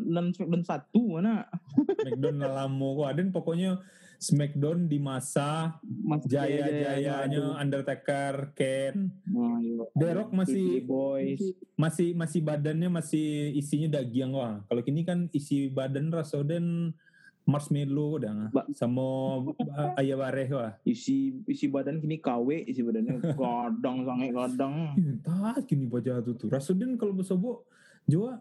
dan smackdown satu mana Smackdown lamo kok ada pokoknya Smackdown di masa Mas jaya-jayanya Undertaker, Ken, Nah, iya. The Rock masih- Dudley boys masih masih badannya masih isinya daging wah. Kalau kini kan isi badan rasoden marshmallow udah Ba- sama uh, ayam bareh wah. isi isi badan kini KW isi badannya kadang sange kadang Entah kini baca tuh tuh. Rasoden kalau bersobok Jawa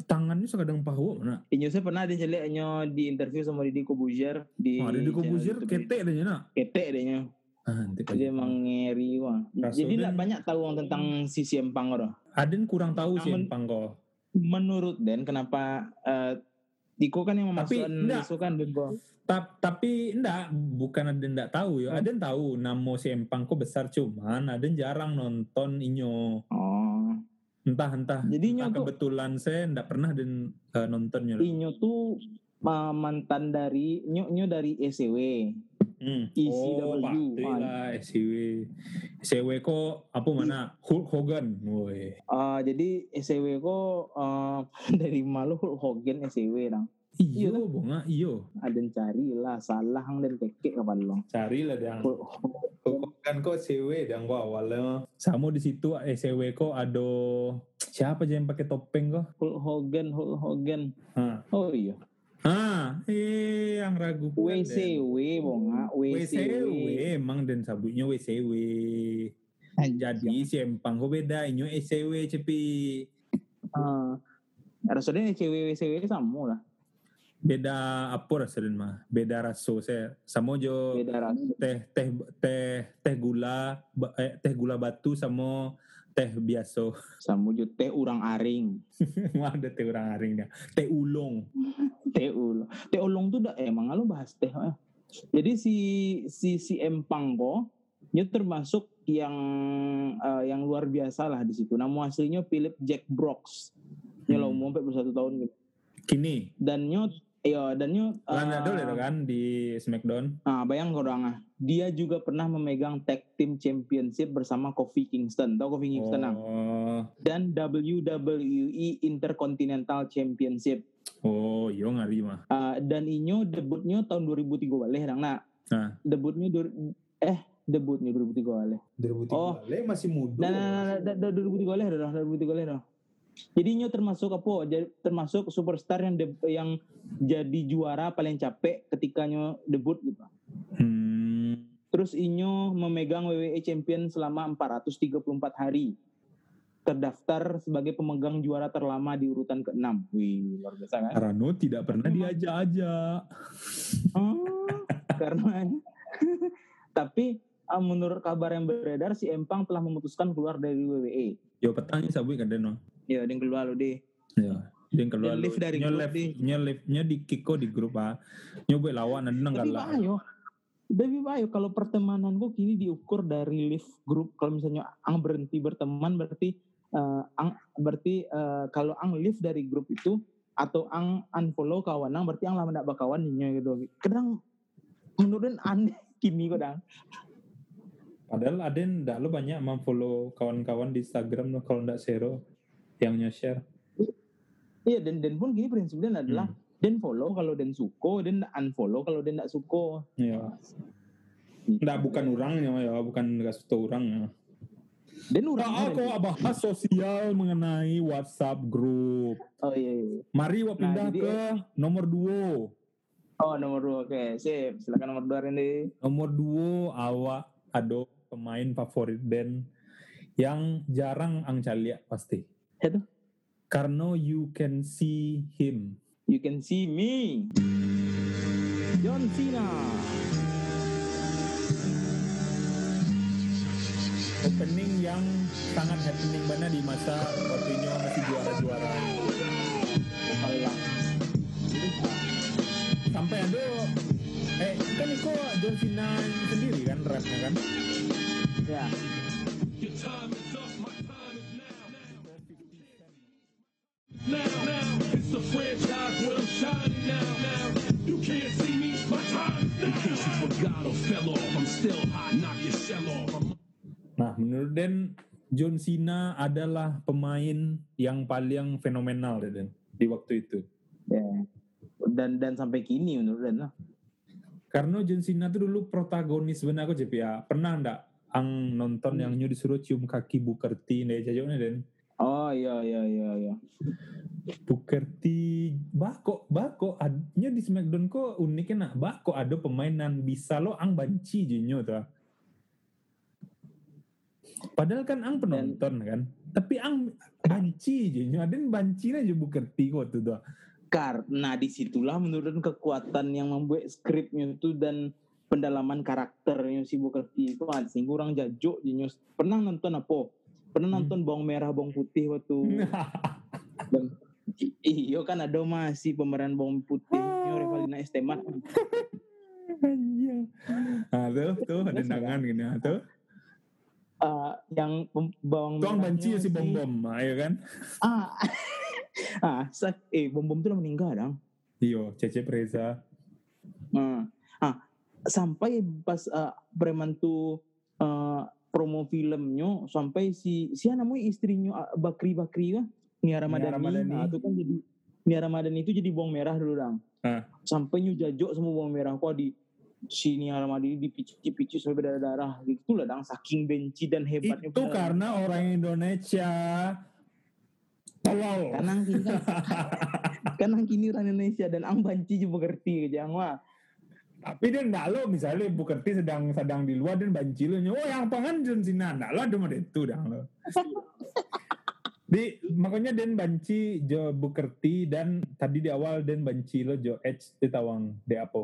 tangannya sekadang pahu mana. Inyo saya pernah ada celik Inyo di interview sama Didi Kobuzier di Oh, ada di channel Kobuzier ketek adanya nak. ketek adanya Ah, Jadi emang ngeri wah. Jadi tidak banyak tahu orang tentang si Siempang orang. Aden kurang tahu sih empang kok. Menurut Den kenapa eh Diko kan yang memasukkan enggak. kan. Ta- tapi enggak, bukan ada enggak tahu ya. Hmm. Ada tahu nama si Empang kok besar cuman ada jarang nonton inyo. Oh. Entah entah. Jadi entah Inyo tuh kebetulan saya enggak pernah dan eh, nontonnya. Inyo tuh uh, mantan dari Nyo Nyo dari ECW. Hmm. ECW, Oh, lah SCW. SCW kok apa mana? Hulk Hogan. Woi. Uh, jadi ECW kok uh, dari malu Hulk Hogan ECW dong. Iyo, Iya. bunga iyo. Ada cari lah salah hang dan kekek kapan lo. Cari lah yang Hulk Hogan. kan kok SCW dan kok awalnya. Sama di situ SCW kok ada siapa aja yang pakai topeng kok? Hulk Hogan Hulk Hogan. Hah. Oh iya. Ah, eh yang ragu. WCW bonga WCW WCW. emang dan sabutnya WCW. Jadi si Empang kok beda inyo ECW cepi. Ah, rasanya cewek cewek sama lah, Beda apa rasanya mah? Beda raso saya. Sama jo beda teh teh teh teh gula eh, teh gula batu sama teh biasa. Sama juga teh urang aring, Wah ada teh orang aring dah. Teh ulung. teh ulong. Teh ulong tuh dah emang lo bahas teh. eh. Jadi si si si empang kok, dia termasuk yang eh, yang luar biasa lah di situ. Nama aslinya Philip Jack Brooks. Hmm. lo umur 41 tahun gitu. Kini Dan nyo ya dan eh, Lana dulu ya kan di Smackdown. Ah, bayang ah. Dia juga pernah memegang tag team championship bersama Kofi Kingston. Tahu Kofi Kingston? Oh, dan WWE Intercontinental Championship. oh, yo ngari mah. Uh, dan inyo debutnya tahun 2003 balik dang nak. Nah. Debutnya dur- eh debutnya 2003 balik. 2003 Oh. masih muda. Nah, nah, nah, nah, nah, 2003 balik dah, dah, 2003 balik dah. Jadi inyo termasuk apa? Jadi, termasuk superstar yang deb- yang jadi juara paling capek ketika nyo debut gitu. Hmm. Terus inyo memegang WWE Champion selama 434 hari. Terdaftar sebagai pemegang juara terlama di urutan ke-6. Wih, luar biasa kan? Rano tidak pernah diajak-ajak. Oh, karena tapi menurut kabar yang beredar si Empang telah memutuskan keluar dari WWE. Yo petangnya sabui kan Deno. Ya, dia keluar lo deh. Ya. Dia keluar Dan live dari Nyo grup di. nyo live, nyo di Kiko di grup ah. Nyo buat lawan Tapi galak. bayo. Tapi bayo kalau pertemanan gue kini diukur dari live grup. Kalau misalnya ang berhenti berteman berarti eh, ang berarti eh, kalau ang live dari grup itu atau ang unfollow kawan ang berarti ang lama tidak bakawan gitu. Kadang menurut aneh kini kadang. Padahal ada ndak lo banyak memfollow kawan-kawan di Instagram lo kalau ndak share yang nge-share. Iya dan dan pun gini prinsipnya adalah Hmm. dan follow kalau dan suko dan unfollow kalau dan tidak suko. Ya. Ndak bukan orangnya ya, bukan gak suka orangnya. Dan orang Nah, aku bahas sosial mengenai WhatsApp grup. Oh iya, iya. Mari wa Nah, pindah jadi- ke nomor dua. Oh nomor dua oke sip silakan nomor dua Randy. Nomor dua awak ada pemain favorit band yang jarang ang caliak pasti. Itu? Karena you can see him. You can see me. John Cena. Opening yang sangat happening banget di masa waktunya masih juara-juara. Kalah. Sampai ada eh kan itu John Cena sendiri kan rapnya kan? Ya. Now, now, it's the franchise where I'm shining now. Now, you can't see me, my time is now. In case you forgot or fell off, I'm still hot, knock your shell off. I'm Nah, menurut Den, John Cena adalah pemain yang paling fenomenal Den di waktu itu. ya. Dan dan sampai kini menurut Dan lah. Karena John Cena tuh dulu protagonis benar aku JPA. Pernah ndak ang nonton yang nyu disuruh cium kaki Booker T nih jajoknya Den? Oh iya iya iya iya. Booker T bako bako adnya di Smackdown kok uniknya nak bako ada pemainan bisa lo ang banci jinyo tuh. Padahal kan ang penonton kan, tapi ang banci jinyo ada yang banci aja Booker T kok tuh tuh. Karena di situlah menurut kekuatan yang membuat skripnya itu dan pendalaman karakternya si Booker T itu kan sehingga orang jajuk di news. Pernah nonton apa? Pernah Hmm. nonton bawang merah bawang putih waktu dan iyo kan ada masih pemeran bawang putihnya Revalina Estemat. Anjing. Nah, tuh, tuh ada tangan gini, ah, tuh. Eh, yang bawang Tuang banci si bom bom, ayo kan? Ah, ah, sa- eh bom bom tuh udah meninggal dong. Iyo, Cecep Reza. Nah, ah, sampai pas uh, preman tuh uh, promo filmnya sampai si si namanya istrinya ah, Bakri Bakri kan Nia Ramadhani, Ramadhani. Nah, itu kan jadi Nia Ramadhani itu jadi bawang merah dulu dong. Ah. Sampai nyu jajok semua bawang merah kok di si Nia Ramadhani dipicu-picu sampai berdarah-darah gitu lah dong saking benci dan hebatnya Itu karena orang Indonesia. Tolol. karena kini kan kini orang Indonesia dan ang banci juga ngerti jangan wah Tapi dia enggak lo misalnya Booker T sedang sedang di luar dan banci lo oh yang pangan John Cena enggak lo ada mah itu dah lo. Di makanya Den banci Jo Booker T dan tadi di awal Den banci lo Jo Edge di tawang de apa?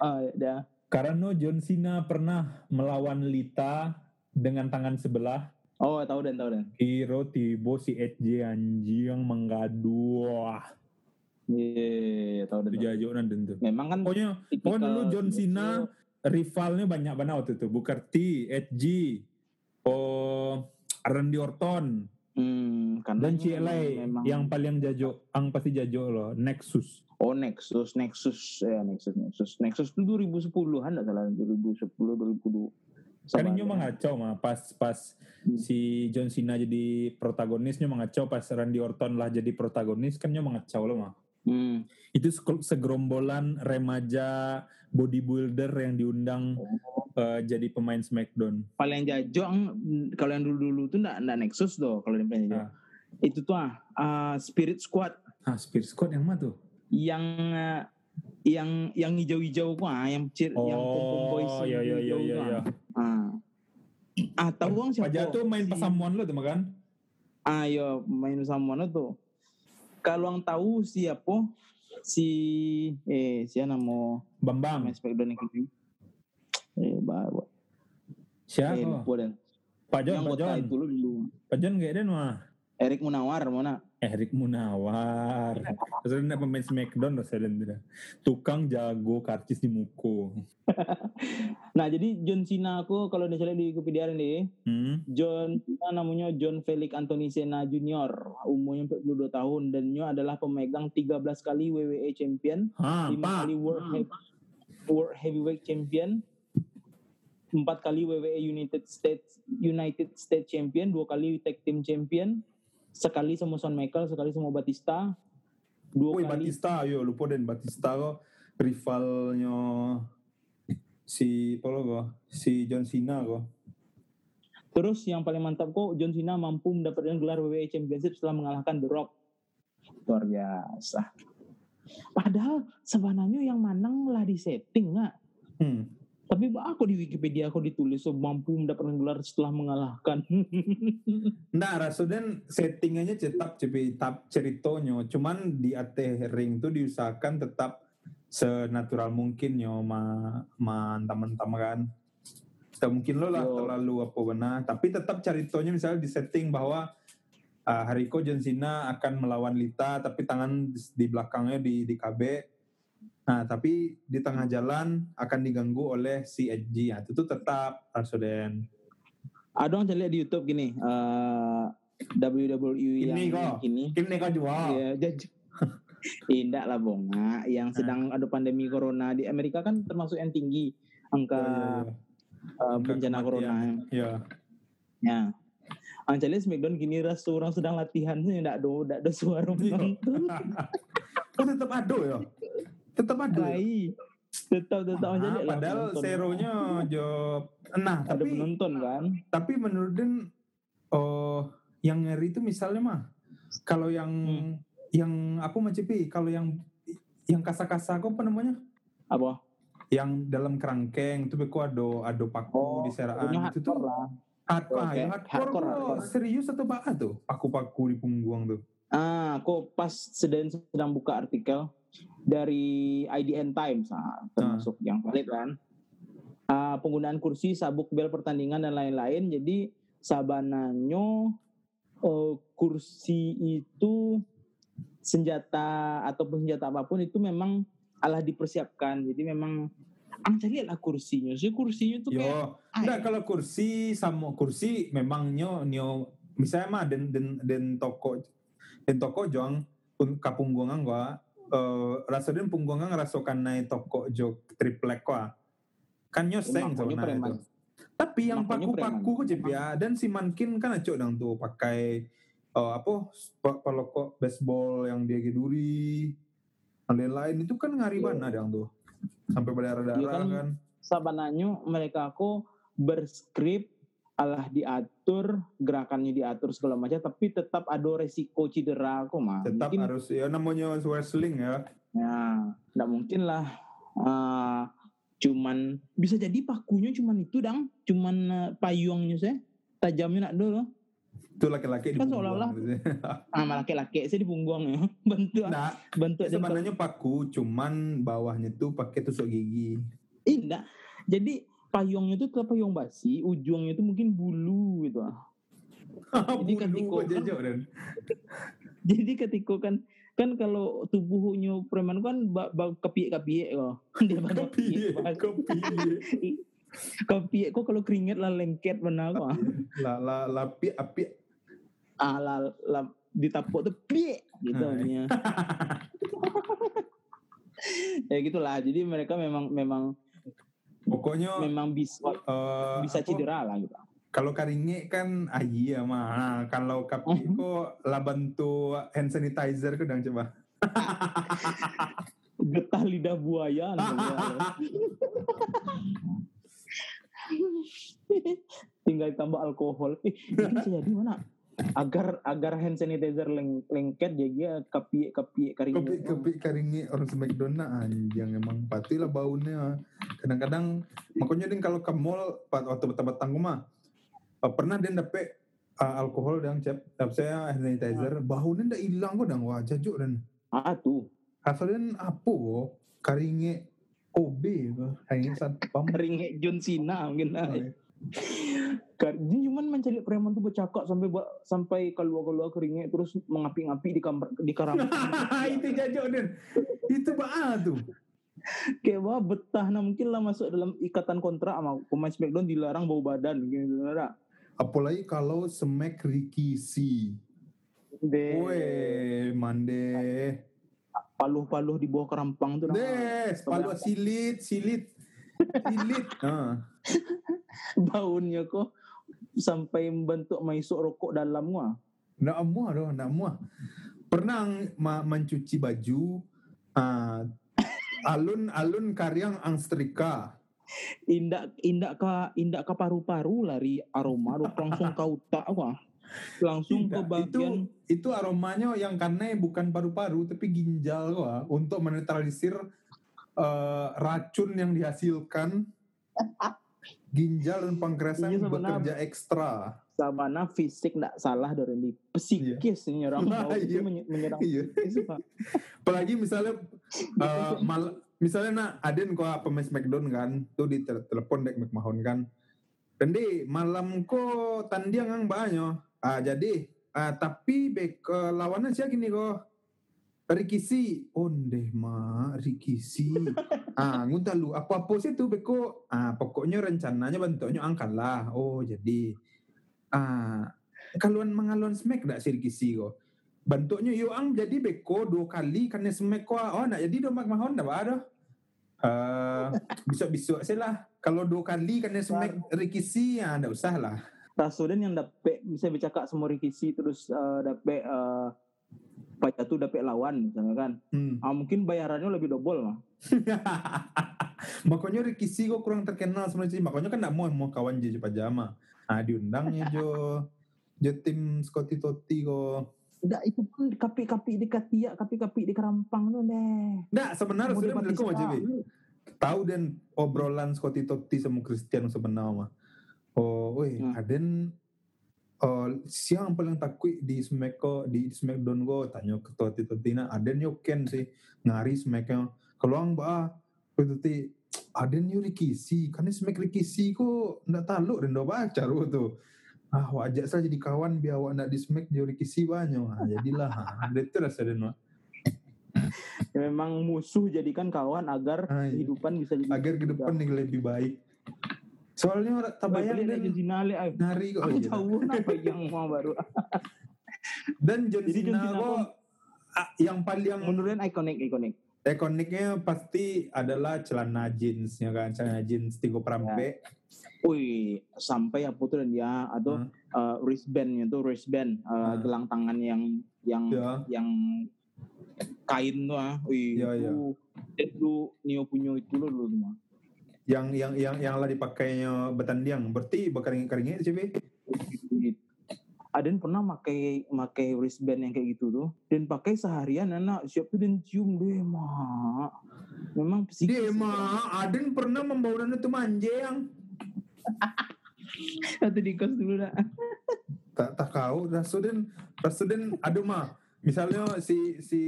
ah dah Karena John Cena pernah melawan Lita dengan tangan sebelah oh tahu dan tahu dan Hero tibo si Edge anjing menggadu wah iya tahu dan itu tahu. jajuk nanti tuh memang kan pokoknya pokoknya dulu John Cena musuh. rivalnya banyak banget waktu itu Booker T, Edge, oh Randy Orton Hmm, karena dan CLA memang yang paling jajo, ang pasti jajo loh, Nexus. oh Nexus Nexus ya Nexus Nexus Nexus itu 2010-an enggak salah 2010 2002 Kan ini mengacau mah pas pas Hmm. si John Cena jadi protagonisnya mengacau pas Randy Orton lah jadi protagonis kan mengacau loh mah. Hmm. Itu segerombolan remaja bodybuilder yang diundang Oh. eh, jadi pemain SmackDown. paling jajo ang- kalau yang dulu-dulu tuh enggak enggak Nexus tuh kalau yang paling jajo. Ah. Itu tuh ah ah, Spirit Squad Ah, Spirit Squad yang mana tuh? yang ah, yang yang hijau-hijau kok ah, yang cir, yang pom-pom boys Oh, iya iya iya iya. iya. ah. Ah. Ah, tahu bang siapa? Pak Jatuh main Si- pasamuan lo tuh kan? Ayo main sama mana tuh? Kalau yang tahu siapa si eh siapa nama Bambang. main Smackdown yang ini? Eh. Eh kota John. itu dulu. Pak John gak ada mah. Erik Munawar mana? Erik Munawar. Ada pemain Smackdown loh tidak. Tukang jago karcis di muko. Nah jadi John Cena aku kalau misalnya di Wikipedia nih, Hmm? John Cena namanya John Felix Anthony Cena Junior, umurnya 42 tahun dan dia adalah pemegang 13 kali WWE Champion, Ah, 5 Pak. kali World, Heavy- World Heavyweight Champion, 4 kali WWE United States United States Champion, 2 kali Tag Team Champion, sekali sama Shawn Michaels, sekali sama Batista, dua Woi kali Batista, ayo lupa dan Batista kok rivalnya si apa lo kok? Si John Cena kok. Terus yang paling mantap kok John Cena mampu mendapatkan gelar WWE Championship setelah mengalahkan The Rock. Luar biasa. Padahal sebenarnya yang manang lah di setting nggak? Hmm. Tapi aku di Wikipedia aku ditulis so, mampu mendapatkan gelar setelah mengalahkan. Nah, Rasuden settingannya tetap cepi tap ceritanya, cuman di ate ring tuh diusahakan tetap senatural mungkin yo ma mantam-mantam kan. Tak mungkin lo lah Yo. terlalu apa benar, tapi tetap ceritanya misalnya di setting bahwa uh, Hariko John Cena akan melawan Lita tapi tangan di, di belakangnya di di KB. Nah, tapi di tengah jalan akan diganggu oleh si Edgy. Nah, itu tuh tetap Rasuden. Ada yang lihat di YouTube gini, eh WWE yang Ini kok. ini. Ini kau jual. Iya, Indah lah bonga yang sedang ada pandemi corona di Amerika kan termasuk yang tinggi angka eh, Angka bencana kematian. corona. Ya. Ya. Anjali Smackdown gini ras orang sedang latihan enggak ada enggak ada suara Iya. penonton. oh tetap ada ya? Tetap ada. ya? Lai. Tetap tetap Anjali lah padahal seronya job. Nah, ada tapi penonton kan. tapi menurut Den oh yang ngeri itu misalnya mah kalau yang Hmm. yang apa macam pi kalau yang yang kasa-kasa apa namanya? Apa? Yang dalam kerangkeng itu beko ada ada paku Oh, di seraan itu tuh lah. hardcore, Oke, ya, hardcore, hardcore, kok. hardcore. serius atau apa tuh paku-paku di punggung tuh? Ah, kok pas sedang sedang buka artikel dari IDN Times, ah, termasuk yang valid kan. Ah, penggunaan kursi, sabuk bel pertandingan dan lain-lain. Jadi sabananyo eh, kursi itu senjata ataupun senjata apa pun itu memang alah dipersiapkan. Jadi memang ang cari lah kursinya. sih kursinya tuh kayak Yo, enggak kalau kursi sama kursi memang nyo nyo misalnya mah den den den toko den toko jong un kapunggungan gua eh rasa den punggungan naik toko jo triplek gua kan nyo seng makanya sama preman. itu tapi yang paku-paku kok Cip, ya dan si mankin kan acok dang tuh pakai eh, apa pa- paloko baseball yang dia geduri dan lain-lain itu kan ngari Iya. banget dang tuh sampai berdarah-darah Iya kan. kan sabanannya mereka aku berskrip alah diatur gerakannya diatur segala macam tapi tetap ada resiko cedera kok mah tetap mungkin harus ya namanya wrestling ya. Ya nggak mungkin lah ah, cuman bisa jadi pakunya cuman itu dang. Cuman eh, payungnya saya tajamnya nak dulu. Itu laki-laki di Kan punggung seolah-olah- gitu. ah malah laki-laki saya di punggung ya. Bentuk nah bentuk sebenarnya paku cuman bawahnya tuh pakai tusuk gigi. Indah. Jadi payungnya itu payung basi, ujungnya itu mungkin bulu gitu. ah. Jadi ketika kan- Jadi ketika kan kan kalau tubuhnya preman kan ba, ba, kepiek kepiek kok. Dia kopi kopi kepiek kok kalau keringet lah lengket benar kok. la la lapi api Ah lah, lah ditapuk tuh piek gitu ya gitulah. Jadi mereka memang memang pokoknya memang bisa eh, bisa apa, cedera lah gitu. kalau karinge kan ayi ya mah Nah, kalau kapi Mhm. kok lah bantu hand sanitizer ke dang coba Getah lidah buaya. namanya. tinggal tambah alkohol eh ini bisa jadi mana agar agar hand sanitizer leng, lengket jadi kapi kapi kopi karing kopi karinge orang smackdown nah anjing emang pasti lah baunya. Kadang-kadang makanya din kalau ke mall waktu betang-betang mah eh, pernah dia dapet eh, alkohol dan cep. Saya hand sanitizer baunya ndak hilang kok dang wah jajuk dan. Ah tuh. Asalnya apa kok? Karinge OB kok karinge satpam karing John Cena mungkin lah dia cuman mencari preman tuh bercakap sampai sampai keluar keluar keringnya terus mengapi-ngapi di kamar di karam itu jajuk dan itu baa tuh kayak wah betah nah mungkin lah masuk dalam ikatan kontrak sama pemain Smackdown dilarang bau badan gitu ada apalagi kalau smack Ricky C deh Weh, mande. paluh-paluh di bawah kerampang tuh nah. Des, palu silit, silit. Silit. Ah. baunya kok sampai membentuk maisuk rokok dalam gua. Nak muah doh, nak muah. Pernah ma- mencuci baju ah, alun-alun karyang ang setrika. Indak indak ka indak ka paru-paru lari aroma lu langsung ke otak gua. Langsung ke Tidak, bagian itu itu aromanya yang karena bukan paru-paru tapi ginjal gua untuk menetralisir eh, racun yang dihasilkan ginjal dan Iya, sebenarnya. bekerja ekstra. Sabana fisik nggak salah dari ini psikis ini orang Nah, iya. menye- menyerang Iya. psikis Pak. Apalagi misalnya eh, mal misalnya nak Aden kau pemain Smackdown kan, tuh di tel- telepon dek McMahon kan. Dan di malam ko tandiang ang banyak. Ah jadi ah, tapi bek eh, lawannya siapa gini kok? Rikisi, onde ma Rikisi. ah, ngunta lu apa apa sih tuh beko? Ah, pokoknya rencananya bentuknya angkat lah. Oh, jadi ah kaluan mengaluan smack dak si Rikisi kok. Bentuknya yo ang jadi beko dua kali karena smack kok. Oh, nak jadi do mak mahon dah ada. Eh, besok-besok sih lah. Kalau dua kali karena smack Rikisi ya ndak usah lah. Rasuden yang dapet bisa bercakap sama Rikishi terus eh, dapet eh, Pak Jatuh dapet lawan misalnya kan. Hmm. Ah, mungkin bayarannya lebih double mah. makanya Rikisi kok kurang terkenal sebenarnya makanya kan nggak mau mau kawan Jojo Pajama ah diundangnya Jo Jo tim Scotty Totti kok Udah itu pun kapi-kapi di Katiak, kapi-kapi di Kerampang tuh deh. nggak sebenarnya Mau sudah Batista. JB tahu dan obrolan Scotty Totti sama Christian sebenarnya mah oh weh Hmm. Aden oh, siang paling takut di Smack kok di Smackdown kok tanya ke Totti Totti nah Aden yo ken sih ngari Smacknya kalau ang ba Totti Aden yo Rikisi karena Smack Rikisi kok ndak taluk dan ndak baca ru tuh. Ah wajak saya jadi kawan biar awak ndak di Smack yo Rikisi banyak. Ah, jadilah ah, itu rasa Den. Ya, memang musuh jadikan kawan agar Ah, iya. kehidupan bisa lebih agar ke depan lebih baik soalnya orang tak bayang Bayang dan John Cena le, ay. ngari kok Aku aja. tahu apa yang mau baru. dan John Jadi Cena kok ah, yang paling yang Menurut ikonik ikonik. ikoniknya pasti adalah celana jeansnya kan celana jeans tiga perampe Wih, sampai apa tuh dan dia atau Hmm. uh, wristbandnya tuh wristband uh, Hmm. gelang tangan yang yang ya yang kain tuh ah. Wih, Ya, ya. itu itu Neo punya itu loh dulu mah. Yang yang yang yang lah dipakainya betandiang berarti keringnya sih Be? Gitu. Aden pernah pakai pakai wristband yang kayak gitu tuh dan pakai seharian anak siap tuh dan cium deh mah. Memang psikis. mah Aden pernah membawa itu manjang Satu di kos dulu dah. tak tak kau Rasuden Rasuden aduh mah misalnya si si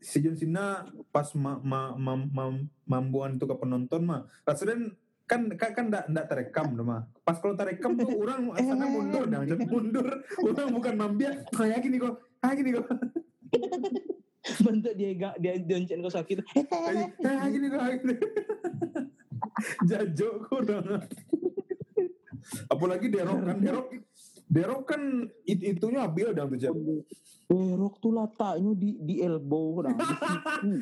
si John Cena pas ma, ma, ma, ma, mambuan itu ke penonton mah Rasuden kan kan kan ndak ndak terekam tuh mah. Pas kalau terekam tuh orang sana mundur dah jadi mundur. Orang bukan mambian kayak gini kok? Kayak gini kok? Bentuk dia gak dia doncen kau sakit. kayak gini kok? Kayak gini jajok kurang apalagi derok kan derok derok kan it, itunya abil dah tuh Jap. Berok tuh letaknya di di elbow siku.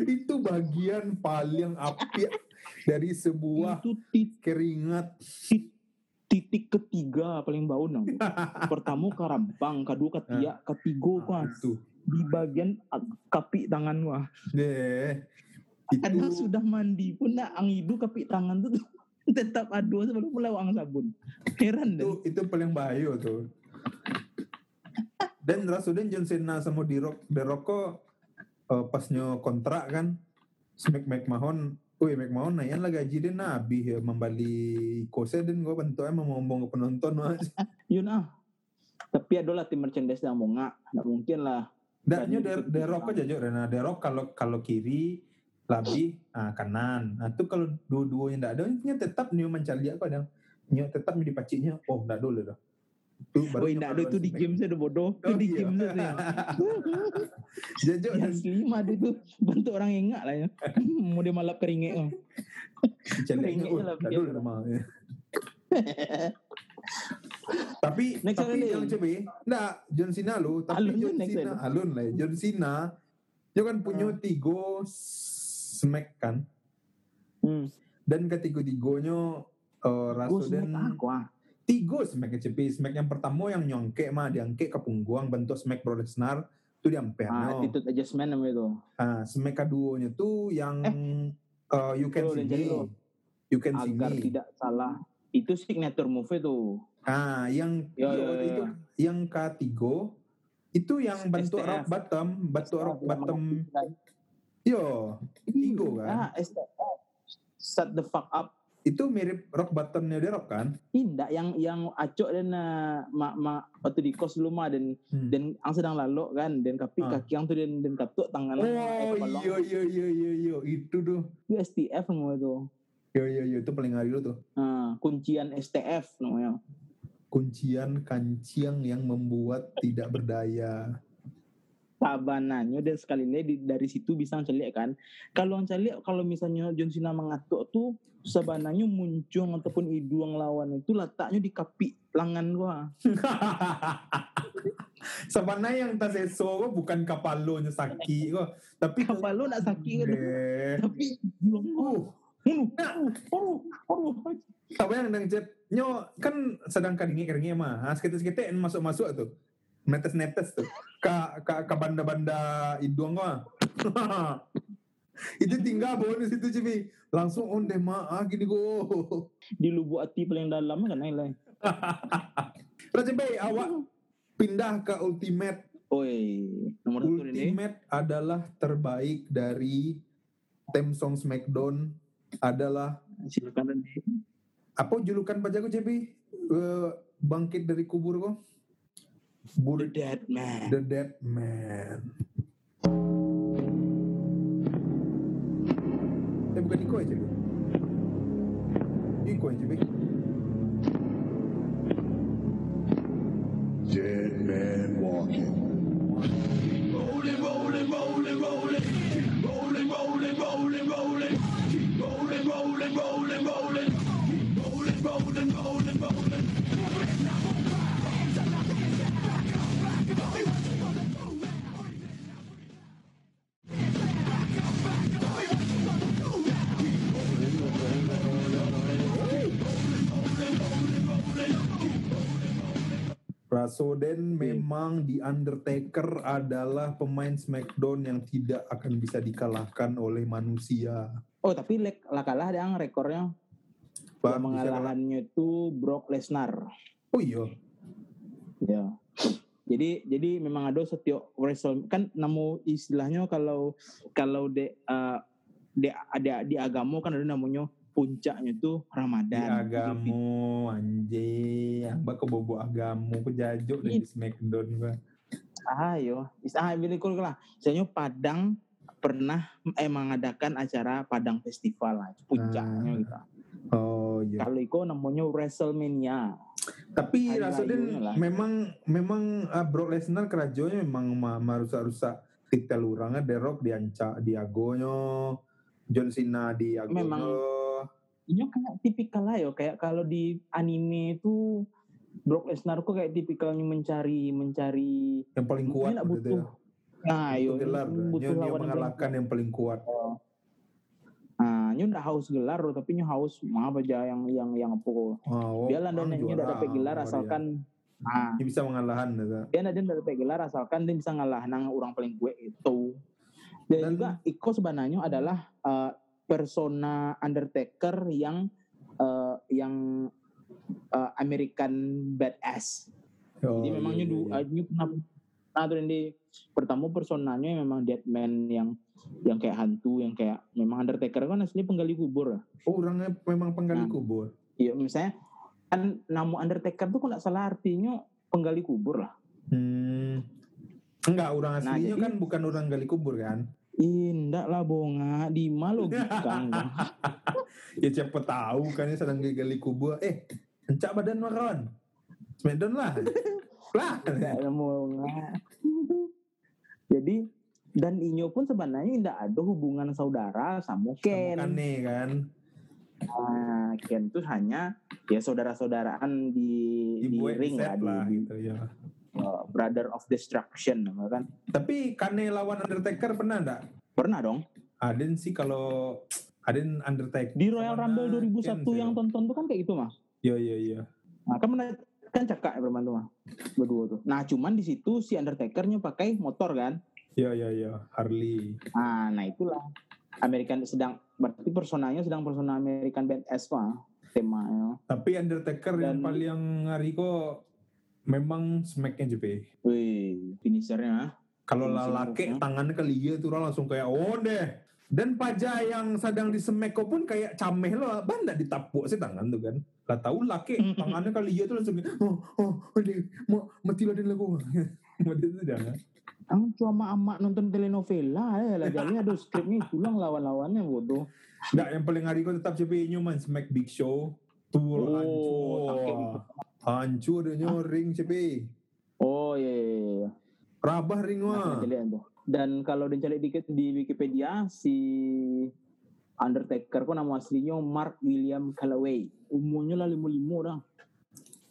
itu bagian paling api dari sebuah itu titik, keringat titik ketiga paling bau nang. Pertama karampang, kedua ketiak, ketiga kan itu di bagian ah, kapi tangan wah. deh itu Ada sudah mandi pun nak angidu kapi tangan tuh tetap adu sebelum mulai ang sabun. Heran itu deh. itu paling bahaya tuh dan Rasuden John Cena sama di Rock The Rock kok eh, pasnya kontrak kan Smack McMahon Wih, McMahon nayan lah gaji dia nabi ya membali kose dan gue bentuknya mau ngomong ke penonton mas. Yun ah. Tapi adalah tim merchandise yang mau nggak, nggak mungkin lah. Daknya Tadi der, derok aja jok Rena. Derok kalau kalau kiri lebih ah, kanan. Nah itu kalau dua-duanya ndak ada, nya tetap nio mencari apa dong. Nio tetap di pacinya. Oh ndak dulu dah. Itu Woi, nyo nggak ada kalau itu di game saya udah bodoh. Itu Oh, di iya. game saya. Jajok Ya dan mah ada itu bentuk orang yang enggak lah ya. Mau dia malap oh. celeknya. Oh Keringetnya lah, biar. dulu mah. Tapi Next tapi yang coba ndak John Cena lo, tapi Alun John Cena alun lah. John Cena dia kan punya Ah. tiga smack kan. Hmm. Dan ketiga-tiganya uh, Gue Rasuden smack aku ah. Tiga smack CP. Smack yang pertama yang nyongke mah diangke ke punggung bentuk smack Bro Lesnar itu diamper. Ah, attitude adjustment namanya itu. Ah, smack keduanya tuh yang uh, you can see me. You can see Agar me. tidak salah. Itu signature move itu. Ah, yang Ya, iya, ya, ya, itu yang ketiga itu yang bentuk STF. rock bottom, bentuk rock bottom. Yo, tiga kan. Ah, STF. Shut the fuck up. Itu mirip rock bottomnya The Rock kan? Tidak yang yang acok dan uh, mak mak waktu di kos dulu mah dan Hmm. dan ang sedang lalu kan dan kaki Ah. kaki yang tuh dan dan katuk tangan Oh eh, kepala. iya iya iya iya iya itu tuh. itu STF namanya itu Iya iya iya itu paling hari tuh. Ah, kuncian STF namanya Kuncian kanciang yang membuat tidak berdaya. Sabananya dan sekali lagi dari situ bisa celik kan. Kalau celik kalau misalnya John Cena mengatuk tuh sabananya muncung ataupun hidung lawan itu letaknya di kapi lengan gua. Sebenarnya yang taseso kok bukan kapalonya saki kok, tapi apa lu nak sakit. Kan tapi belum uh, oh oh oh apa yang nang jet nyo kan sedang keringin keringin mah, ah, sekitar sekitar masuk masuk tuh, netes netes tuh, ka ka ka banda banda hidung itu tinggal bonus itu cibi. Langsung on deh mah ah, gini go. Di lubuk hati paling dalam kan nilai Raja Bay awak pindah ke ultimate. Oi, nomor satu ini. Ultimate adalah terbaik dari theme song Smackdown. Adalah Silakan apa julukan pajaku JB Eh, bangkit dari kubur kok The Dead Man. The Dead Man eh bukan Iko ya JB Iko ya JB Dead man walking. Rolling, rolling, rolling, rolling. Keep rolling, rolling, rolling, rolling. Keep rolling, rolling, rolling, rolling. Keep rolling, rolling, rolling, rolling. Rasoden memang di Undertaker adalah pemain Smackdown yang tidak akan bisa dikalahkan oleh manusia. Oh, tapi lek lah kalah yang rekornya Pak, mengalahannya itu Brock Lesnar. Oh iya. Ya. Jadi jadi memang ada setiap wrestle kan namu istilahnya kalau kalau de uh, de ada di agama kan ada namanya puncaknya tuh Di Ramadan. agamu anjing, yang bak bobo agamu ku jajuk dari Smackdown gua. Ayo, ah bila kul lah. Saya Padang pernah eh mengadakan acara Padang Festival lah, puncaknya Ah. gitu. Oh iya. Kalau itu namanya WrestleMania. Tapi lah. memang memang uh, Brock Lesnar kerajonya memang ma, ma rusak-rusak titel urangnya The Rock diancak diagonyo, John Cena diagonyo. Memang. Ini kayak tipikal lah ya, kayak kalau di anime itu Brock Lesnar kok kayak tipikalnya mencari mencari yang paling kuat nak gitu ya. butuh. Nah, Butuh yo gelar. butuh nyo lawan yang mengalahkan yang paling kuat. Nah, nyo ndak haus gelar loh, tapi nyo haus apa aja yang yang yang apa. Oh, Dia orang nyo ndak dapat gelar oh, dia. asalkan nah, Dia bisa mengalahan gitu. dia ndak ndak dapat gelar asalkan dia bisa ngalah nang orang paling gue itu. Dan, Dan- juga Iko sebenarnya adalah eh, persona Undertaker yang eh, yang eh, American badass. Oh, Jadi memangnya iya, iya. uh, Nyu pernah nah di pertama personanya memang Deadman yang yang kayak hantu yang kayak memang Undertaker kan asli penggali kubur. Oh, orangnya memang penggali Nah. kubur. Iya misalnya kan nama Undertaker tuh kok nggak salah artinya penggali kubur lah. Hmm. Enggak, orang Nah, aslinya jadi- kan bukan orang gali kubur kan. Indah lah bonga di malu kan. ya siapa tahu kan dia sedang gali kubur. Eh, encak badan maron. Smackdown lah. lah. Ada bonga. Jadi dan Inyo pun sebenarnya tidak ada hubungan saudara sama Ken. Nih kan. Nah, Ken tuh hanya ya saudara-saudaraan di di Dibuat ring lah, di, lah di gitu ya. Uh, Brother of Destruction kan. Tapi Kane lawan Undertaker pernah enggak? Pernah dong. Aden sih kalau Aden Undertaker Di Royal Rumble 2001 Ken sih. yang tonton tuh kan kayak gitu mah. Iya iya iya. Nah, kan kan cakak ya bermantu mah berdua tuh. Nah, cuman di situ si Undertakernya pakai motor kan. Iya iya iya. Harley. Nah, nah itulah American sedang berarti personanya sedang persona American Badass mah temanya. Tapi Undertaker yang Dan- paling ngari kok memang smacknya JP. Wih, finishernya. Kalau Finishing lalaki tangannya ke tuh orang langsung kayak oh deh. Dan paja yang sedang disemeko pun kayak cameh lo, ban nggak ditapuk sih tangan tuh kan. Lah tahu laki tangannya kali iya tuh langsung oh oh ini mau mati lah dia lagu. Mati itu jangan. Ang cuma amak nonton telenovela ya lah jadi ada skripnya tulang lawan-lawannya bodoh. Nggak yang paling hari kau tetap CP Newman Smack Big Show. Tuh Oh. Sakit. Hancur dia ring CP. Oh iya iya iya. Rabah ring Nah, wah. Dan kalau dicari dikit di Wikipedia si Undertaker kok nama aslinya Mark William Calloway. Umurnya lah lima lima orang.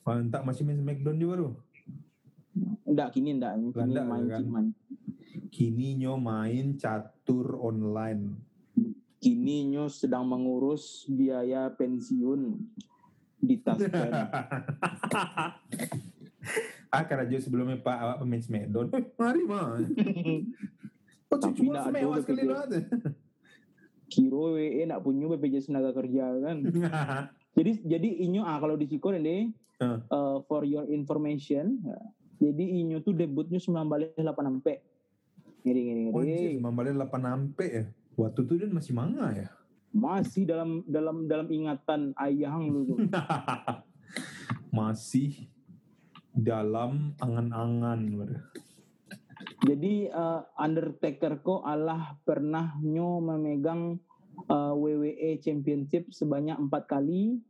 Mantap masih main Smackdown juga tuh. Enggak kini enggak, kini main kan? cuman. Kini nyo main catur online. Kini nyo sedang mengurus biaya pensiun di Tasken. ah karena jauh sebelumnya Pak awak pemain Smackdown. Eh, mari mah. Oh, cucu ada awak sekali lah. Kiro WE nak punya BPJS tenaga kerja kan. Jadi jadi inyo ah kalau di Ciko ini Ah. uh, for your information, ya, jadi inyo tuh debutnya 9 balik 8 sampai. Ngiri ngiri Oh, Mambalnya 8 ampe ya. Waktu itu dia masih manga ya. Masih dalam dalam dalam ingatan ayang lu tuh. masih dalam angan-angan. Jadi uh, Undertaker ko Allah pernah nyo memegang uh, WWE Championship sebanyak empat kali,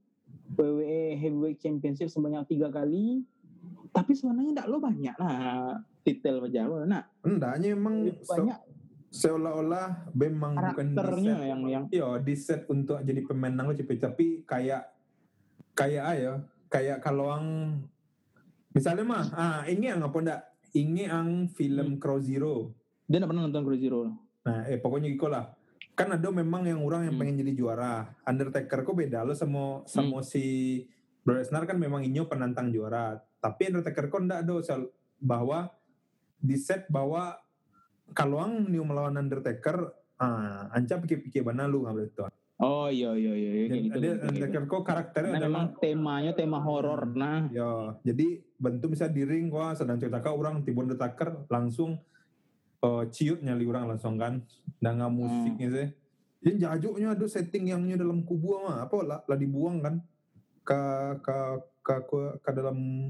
WWE Heavyweight Championship sebanyak tiga kali. Tapi sebenarnya tidak lo banyak lah titel Jawa. Nah, Hendaknya emang banyak seolah-olah memang bukan karakternya di-set- yang yang Iya, di set untuk jadi pemenang cepet tapi kayak kayak ayo kayak kalau ang misalnya mah ah ini ang apa ndak? Ini ang film Crow Zero. Dia tidak pernah nonton Crow Zero. nah eh pokoknya gitu lah. Kan ada memang yang orang yang Hmm. pengen jadi juara. Undertaker kok beda lo sama sama si Brock Lesnar kan memang inyo penantang juara. Tapi Undertaker kok ndak do? Soal bahwa di set bahwa kalau ang new melawan Undertaker ah anca pikir-pikir mana lu nggak betul Oh iya iya iya iya, Dan gitu, gitu, gitu. Undertaker kok karakternya adalah memang temanya tema horor nah. ya jadi bentuk bisa di ring wah sedang cerita kau orang tiba Undertaker langsung eh, ciut nyali orang langsung kan dan nggak musiknya sih yang jajuknya ada setting yangnya dalam kubu mah apa lah, lah dibuang kan ke ke ke ke, ke dalam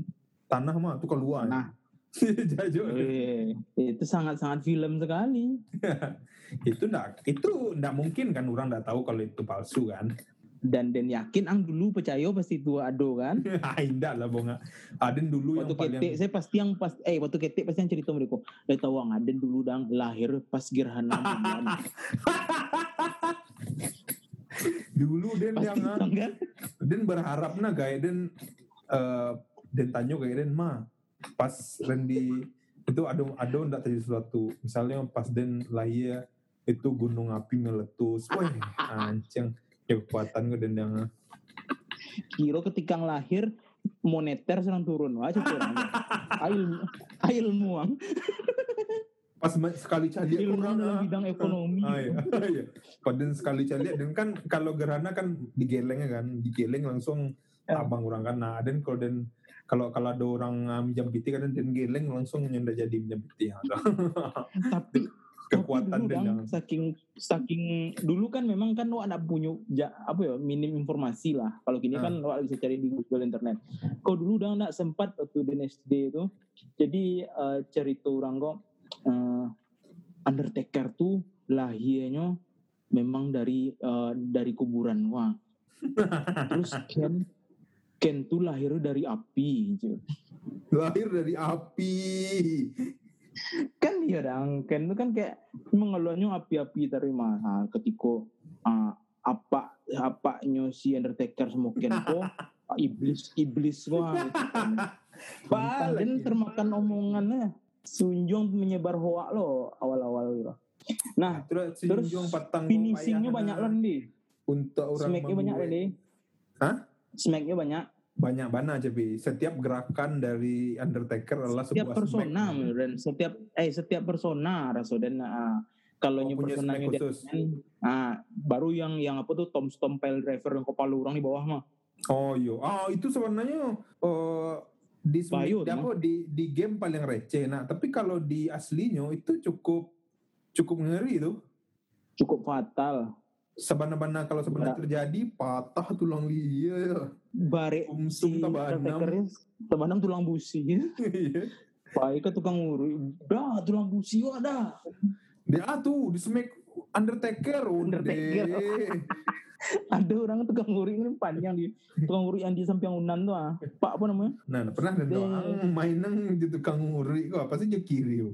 tanah mah tuh keluar Nah. jajuk Eh, itu sangat-sangat film sekali. itu ndak itu ndak mungkin kan orang ndak tahu kalau itu palsu kan Dan dan yakin ang dulu percaya pasti itu ado kan. ah indah lah bonga Aden dulu Waktu yang paling ketik saya pasti yang pas eh waktu ketik pasti yang cerita mereka. Saya tahu ang Aden dulu dang lahir pas gerhana bulan. dulu Den dong, kan. Den berharap nah gaya Den eh Den tanyo kayak Den mah pas Randy itu ada ada ndak terjadi sesuatu misalnya pas Den lahir itu gunung api meletus wah anceng ya kekuatan gue Den jangan Kiro ketika lahir moneter sedang turun. Wah, cukup. Ail muang. Pas sekali cari dalam ah, bidang ekonomi. Ah, iya. iya. Kalau Den sekali cari dan kan kalau gerhana kan digelengnya kan digeleng langsung Ya. abang orang kan nah dan kalau Den kalau kalau ada orang uh, minjam piti kan Den geleng langsung nyenda jadi minjam piti ya. Tapi kekuatan tapi dulu Bang, saking saking dulu kan memang kan lo anak punya ja, apa ya minim informasi lah kalau gini kan lo bisa cari di Google internet kau dulu udah nggak sempat waktu di SD itu jadi eh, cerita orang kok eh, Undertaker tuh lahirnya memang dari eh, dari kuburan. Wah. Terus Ken Ken tuh lahir dari api gitu. lahir dari api. Kan iya dong Ken itu kan kayak mengeluarnya api-api dari mana ketika uh, apa apanya si Undertaker sama Ken kok iblis iblis wah gitu kan. Termakan omongannya Sunjung menyebar hoak lo awal-awal gitu. Nah, terus si terus patang finishingnya payah, banyak nah. lah nih. untuk orang Smacknya banyak nih. Hah? Smacknya banyak. banyak mana tapi setiap gerakan dari Undertaker adalah Setiap sebuah persona smack. dan setiap eh setiap persona rasa dan ah, kalau Oh, personanya khusus. Deadman, ah baru yang yang apa tuh Tom Stomp Pile Driver yang kepala orang di bawah mah. Oh iya, ah itu sebenarnya eh, di di, apa, di di game paling receh. Nah, tapi kalau di aslinya itu cukup cukup ngeri tuh. cukup fatal. Sebenarnya kalau sebenarnya Iya. terjadi patah tulang lia ya. Bare Umsum tabanam. Tabanam tulang busi. Iya. Baik ke tukang urut. Dah tulang busi wah dah. Dia ah tuh di smack Undertaker, udah. Undertaker. Ada orang tukang urut ini panjang di tukang urut yang di samping unan tuh ah. Pak apa namanya? Nah, pernah ada Deh. doang main nang di tukang nguri kok apa sih je kiri.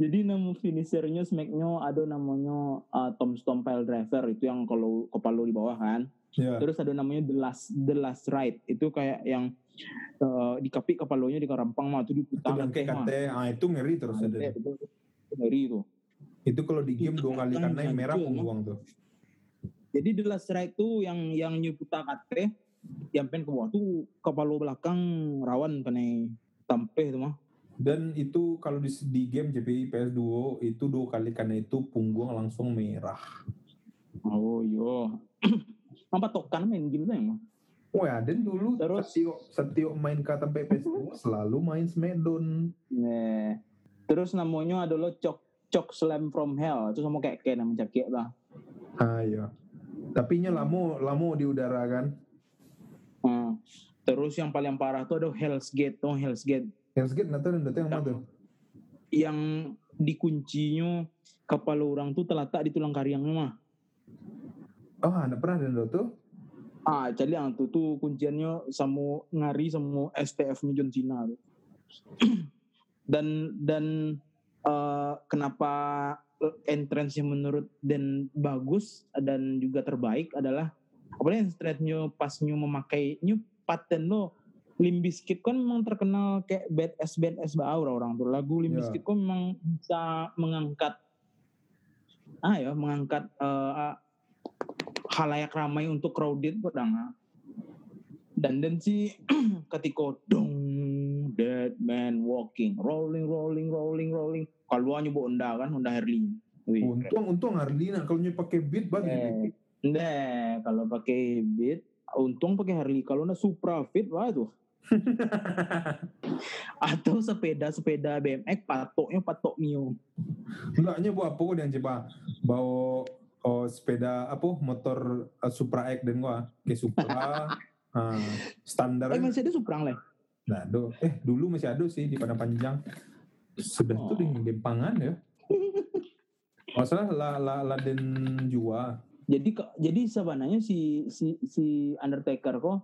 Jadi nama finishernya smacknya ada namanya uh, Tom Stone Pile Driver itu yang kalau kepala di bawah kan. Ya. Terus ada namanya The Last The Last Ride itu kayak yang uh, dikapik kepalanya di karampang mah itu diputar kayak kate, ah itu ngeri terus ada. itu. Itu kalau di game dua kali Kan karena yang merah punggung tuh. Jadi The Last Ride itu yang yang nyuputa kate yang pen ke bawah tuh kepala belakang rawan kena tampeh itu mah. Dan itu kalau di, di game JPI PS2 itu dua kali karena itu punggung langsung merah. Oh iya. Apa tokan main game tuh emang? Wah, dan dulu Terus? Setio, Setio main ke sampai PS2 selalu main Smackdown. Nah, terus namanya adalah Chok Chok Slam from Hell. Itu sama kayak kayak namanya cakik lah. Ah iya. Tapi nya lamo lamo di udara kan. Hmm. Terus yang paling parah tuh ada Hell's Gate, tuh Hell's Gate Hell's Gate nanti nanti yang mana tuh? yang dikuncinya kepala orang tuh terletak di tulang kariangnya mah. Oh, anda pernah dan tuh? Ah, jadi yang tuh tuh kunciannya sama ngari sama STF-nya John Cena dan dan eh, kenapa entrance-nya menurut dan bagus dan juga terbaik adalah apalagi entrance-nya pasnya memakai new paten lo Limbiskit kan memang terkenal kayak badass badass bau orang tuh. Lagu Limbiskit kan memang bisa mengangkat ah ya mengangkat eh, halayak ramai untuk crowded pedang dan dan si ketika dong dead man walking rolling rolling rolling rolling kalau hanya bawa Honda kan Honda Harley Wih, Untung untung Arlina kalau nyu pakai beat bagus. Eh, Nah, kalau pakai beat, untung pakai Harley. Kalau na Supra Fit, wah tuh. Atau sepeda-sepeda BMX patoknya patok Mio. Enggaknya buat apa kok yang coba bawa oh, sepeda apa motor uh, Supra X dan gua ke Supra ah, standar Eh masih ada Supra lah. Nah do eh dulu masih ada sih di Padang Panjang. Sudah tuh di Gempangan ya. Masalah la la Laden Jua. Jadi jadi sebenarnya si si si Undertaker kok,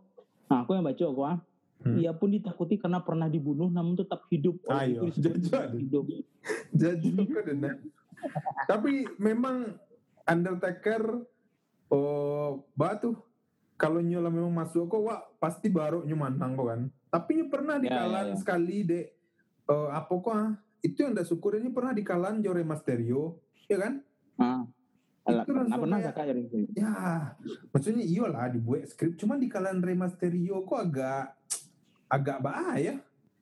nah aku yang baca kok, ah, Hmm. ia pun ditakuti karena pernah dibunuh namun tetap hidup. Ayo, itu disebut jajak. hidup. jadi tapi memang Undertaker oh batu. Kalau nyola memang masuk kok wah pasti baru nyu manang kok kan tapi nyu pernah di Ya, ya, ya. sekali dek. Eh, apa kok ah, itu yang ndak syukur ini pernah di kalan Jore Masterio ya kan? Ah. Alah, Itu pernah pernah kayak- ya Ring. ya maksudnya iya lah dibuat skrip. Cuman di kalan Rey Masterio kok agak agak bahaya.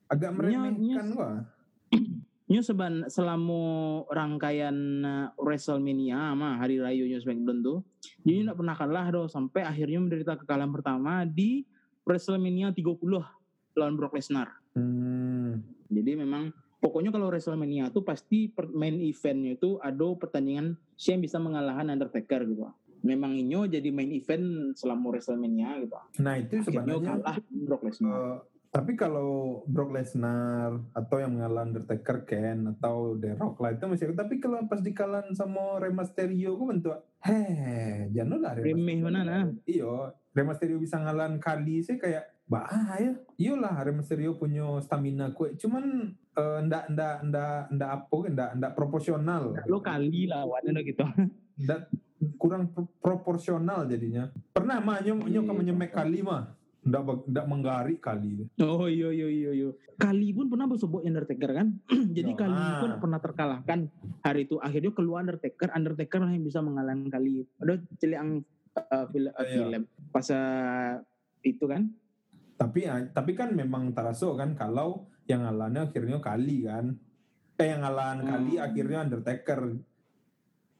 Agak meremehkan gua Nyu seban selama rangkaian uh, WrestleMania mah hari raya New SmackDown tuh, jadi nggak pernah kalah doh. Sampai akhirnya menderita kekalahan pertama di WrestleMania 30 lawan Brock Lesnar. hmm. Jadi memang pokoknya kalau WrestleMania tuh pasti main eventnya itu ada pertandingan siapa yang bisa mengalahkan Undertaker gitu. Memang inyo jadi main event selama WrestleMania gitu. nah itu Akhirnya sebenarnya kalah Brock Lesnar. Eh, tapi kalau Brock Lesnar atau yang mengalah Undertaker Ken atau The Rock lah itu masih tapi kalau pas dikalan sama Rey Mysterio gue bentuk heh jangan lah Rey Remeh Mysterio. mana nah. iyo Rey Mysterio bisa ngalahin kali sih kayak bahaya iyalah Rey Mysterio punya stamina kue cuman eh, ndak ndak ndak ndak apa ndak ndak proporsional Lo kali lah wadah gitu. ndak kurang pro- proporsional jadinya pernah mah nyom nyom kamu nyemek kali mah ndak ndak menggari kali Oh iya iya iya iya. Kali pun pernah bersebut Undertaker kan. Jadi Ya. Kali pun pernah terkalahkan hari itu. Akhirnya keluar Undertaker. Undertaker yang bisa mengalahkan Kali. Ada celiang uh, film, uh, Iya. film. Pas uh, itu kan. Tapi ya- tapi kan memang teraso kan kalau yang ngalahnya akhirnya kali kan eh yang ngalahin Hmm. kali akhirnya Undertaker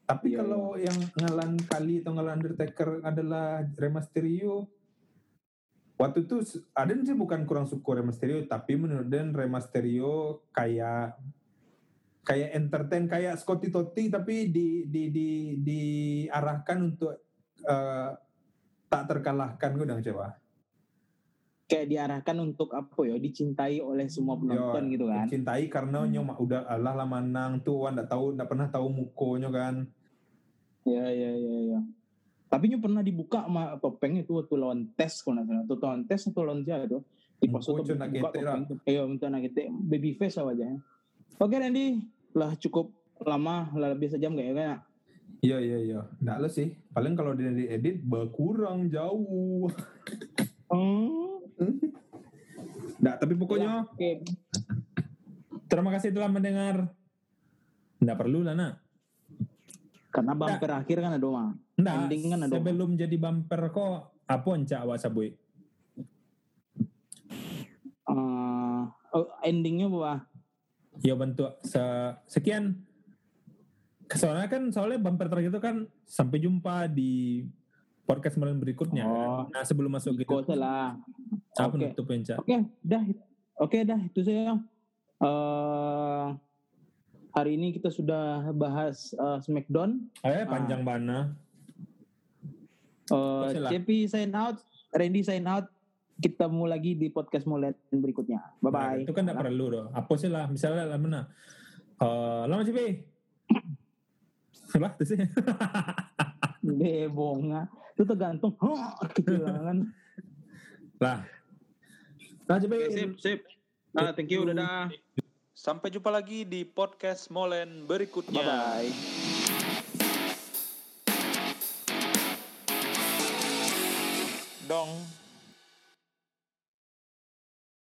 tapi Iya, kalau yang ngalahin kali atau ngalahin Undertaker adalah Rey Mysterio waktu itu Aden sih bukan kurang suka Rey Mysterio tapi menurut Den Rey Mysterio kayak kayak entertain kayak Scotty Totti tapi di di di diarahkan untuk eh, tak terkalahkan gue udah coba. Kayak diarahkan untuk apa ya? Dicintai oleh semua penonton gitu kan. Cintai karena Hmm. nyoma udah Allah lah manang tuh wan ndak tahu ndak pernah tahu mukonya kan. Ya ya ya ya. Tapi nyu pernah dibuka sama topeng itu waktu lawan tes kalau nggak salah. Lawan tes atau lawan siapa tuh? Di pos itu topeng itu. Iya, minta nak gete. Baby face lah wajahnya. Oke Randy, lah cukup lama, lah lebih sejam kayaknya kan. Iya iya iya. Ndak lo sih. Paling kalau dia diedit berkurang jauh. Hmm. Nggak, tapi pokoknya Oke. Terima kasih telah mendengar. Nggak perlu lah nak. Karena bumper akhir kan ada mah. Nggak, Ending kan ada. sebelum jadi bumper kok apa encak awak sabui? Eh, oh, endingnya apa? Ya bentuk se- sekian. Soalnya kan soalnya bumper terakhir itu kan sampai jumpa di podcast malam berikutnya. Oh. Nah sebelum masuk gitu, lah. apa Oke. Oke, dah. Oke, dah itu saya. Eh hari ini kita sudah bahas eh, Smackdown. Eh panjang bana. Eh Oke lah. CP sign out, Randy sign out. Kita mau lagi di podcast mulai berikutnya. Bye bye. Nah, itu kan tidak perlu doh. Apa sih lah, misalnya lah mana? Eh, lama sih itu sih. Bebonga. Itu tergantung. Hah, kecilangan. lah. Lah Oke, Cipi. sip, sip. Ah, thank you, dadah. Sampai jumpa lagi di podcast Molen berikutnya. Bye bye. Dong.